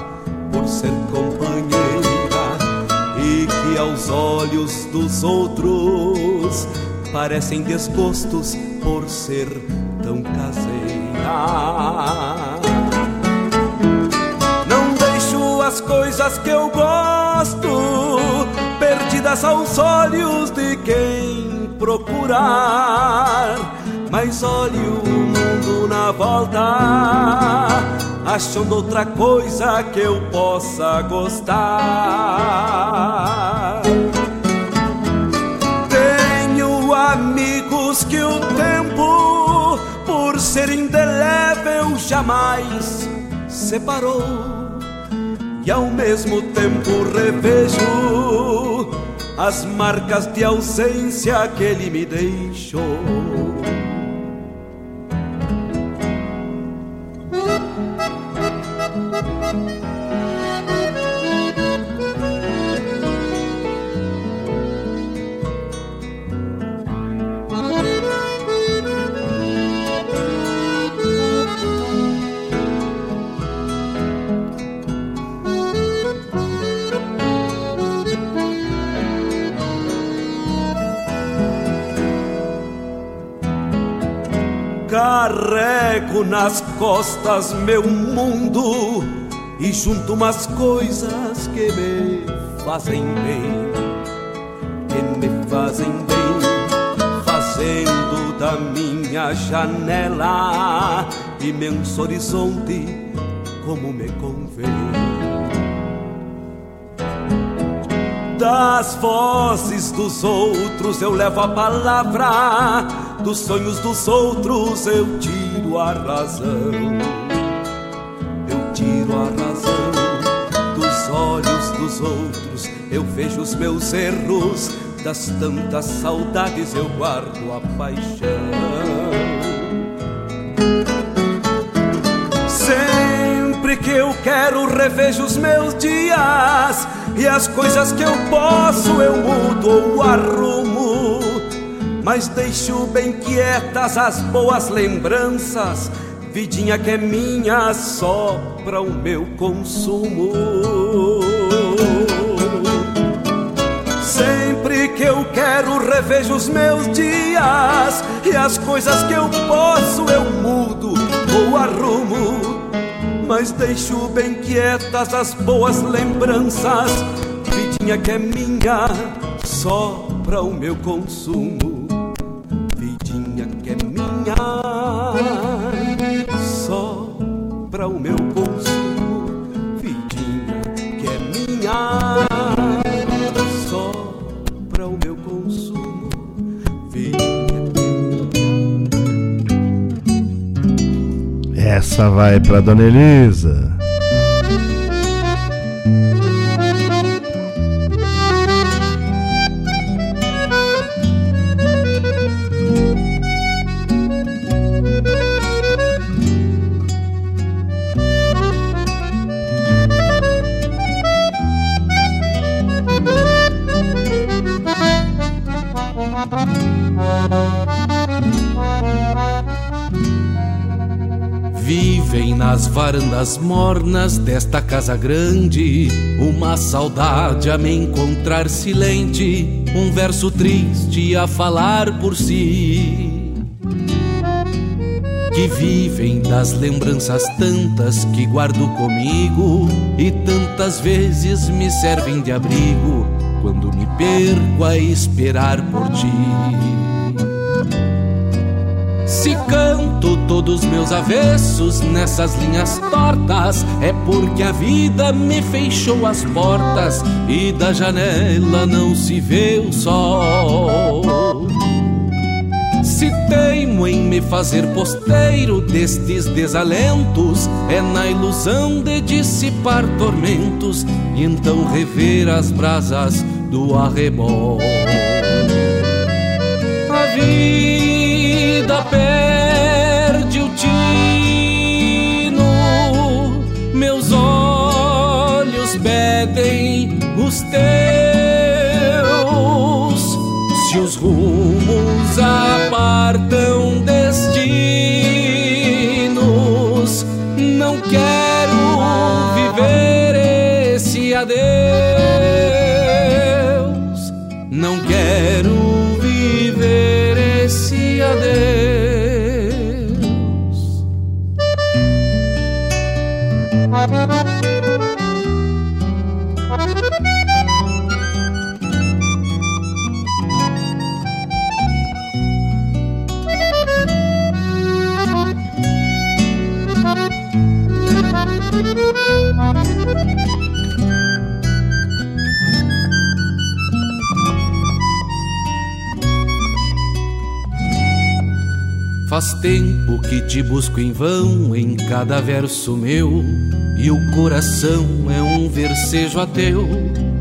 aos olhos dos outros parecem desgostos por ser tão caseira. Não deixo as coisas que eu gosto perdidas aos olhos de quem procurar, mas olhe o mundo na volta achando outra coisa que eu possa gostar. Que o tempo, por ser indelével, jamais separou. E ao mesmo tempo revejo as marcas de ausência que ele me deixou. Nas costas meu mundo e junto umas coisas que me fazem bem, que me fazem bem, fazendo da minha janela imenso horizonte como me convém. Das vozes dos outros eu levo a palavra, dos sonhos dos outros eu tiro a razão. Eu tiro a razão dos olhos dos outros, eu vejo os meus erros, das tantas saudades eu guardo a paixão. Sempre que eu quero revejo os meus dias e as coisas que eu posso eu mudo ou arrumo. Mas deixo bem quietas as boas lembranças, vidinha que é minha só para o meu consumo. Sempre que eu quero revejo os meus dias e as coisas que eu posso eu mudo ou arrumo mas deixo bem quietas as boas lembranças, vidinha que é minha, só para o meu consumo. Essa vai pra Dona Elisa. Varandas mornas desta casa grande. Uma saudade a me encontrar silente Um verso triste a falar por si. Que vivem das lembranças tantas que guardo comigo E tantas vezes me servem de abrigo Quando me perco a esperar por ti. Se canto todos meus avessos nessas linhas tortas, é porque a vida me fechou as portas e da janela não se vê o sol. Se teimo em me fazer posteiro destes desalentos, é na ilusão de dissipar tormentos e então rever as brasas do arrebol. A vida pedem os teus. Se os rumos apartam destinos, não quero viver esse adeus. Que te busco em vão em cada verso meu, e o coração é um versejo ateu,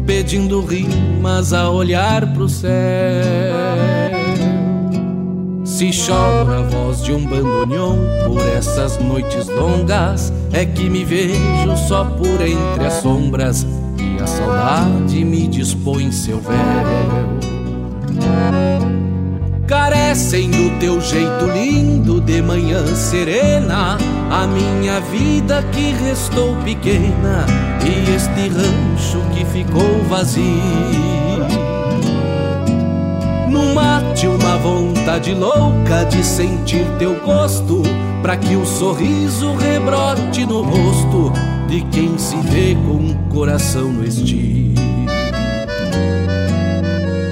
pedindo rimas a olhar pro céu. Se chora a voz de um bandoneon por essas noites longas, é que me vejo só por entre as sombras, e a saudade me dispõe seu véu carecem do teu jeito lindo de manhã serena. A minha vida que restou pequena e este rancho que ficou vazio. No mate uma vontade louca de sentir teu gosto, para que o sorriso rebrote no rosto de quem se vê com o coração no estilo.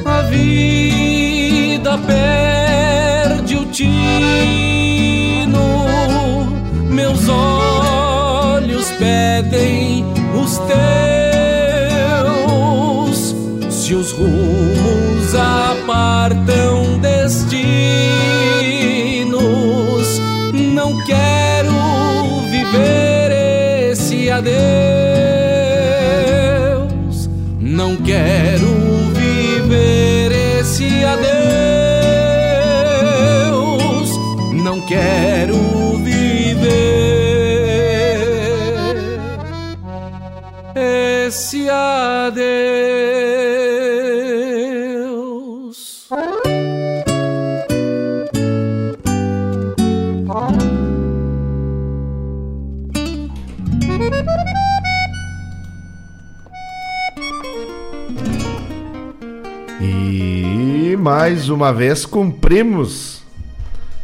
A vida perde o tino, meus olhos pedem os teus. Se os rumos apartam destinos, não quero viver esse adeus. Não quero viver esse adeus. Adeus. E mais uma vez cumprimos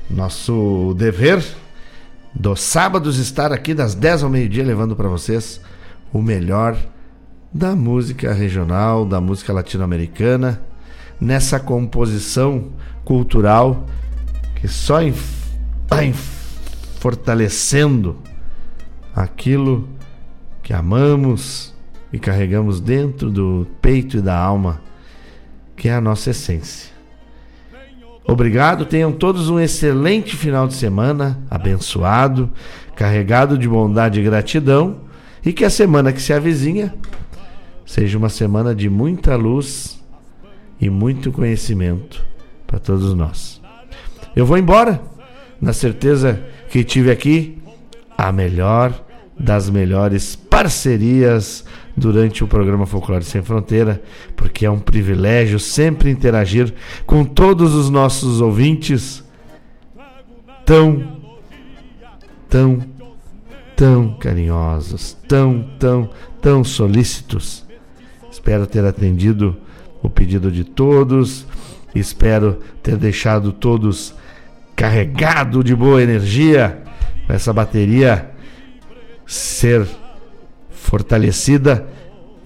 nosso dever dos sábados estar aqui das 10 ao meio-dia levando para vocês o melhor da música regional, da música latino-americana, nessa composição cultural que só vai fortalecendo aquilo que amamos e carregamos dentro do peito e da alma, que é a nossa essência. Obrigado, tenham todos um excelente final de semana, abençoado, carregado de bondade e gratidão, e que a semana que se avizinha seja uma semana de muita luz e muito conhecimento para todos nós. Eu vou embora, na certeza que tive aqui a melhor das melhores parcerias durante o programa Folclore Sem Fronteira, porque é um privilégio sempre interagir com todos os nossos ouvintes tão, tão, tão carinhosos, tão, tão, tão solícitos. Espero ter atendido o pedido de todos, espero ter deixado todos carregado de boa energia, essa bateria ser fortalecida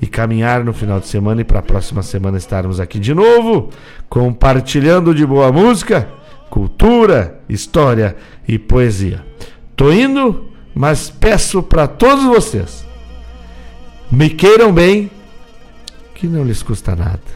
e caminhar no final de semana e para a próxima semana estarmos aqui de novo, compartilhando de boa música, cultura, história e poesia. Tô indo, mas peço para todos vocês, me queiram bem, que não lhes custa nada.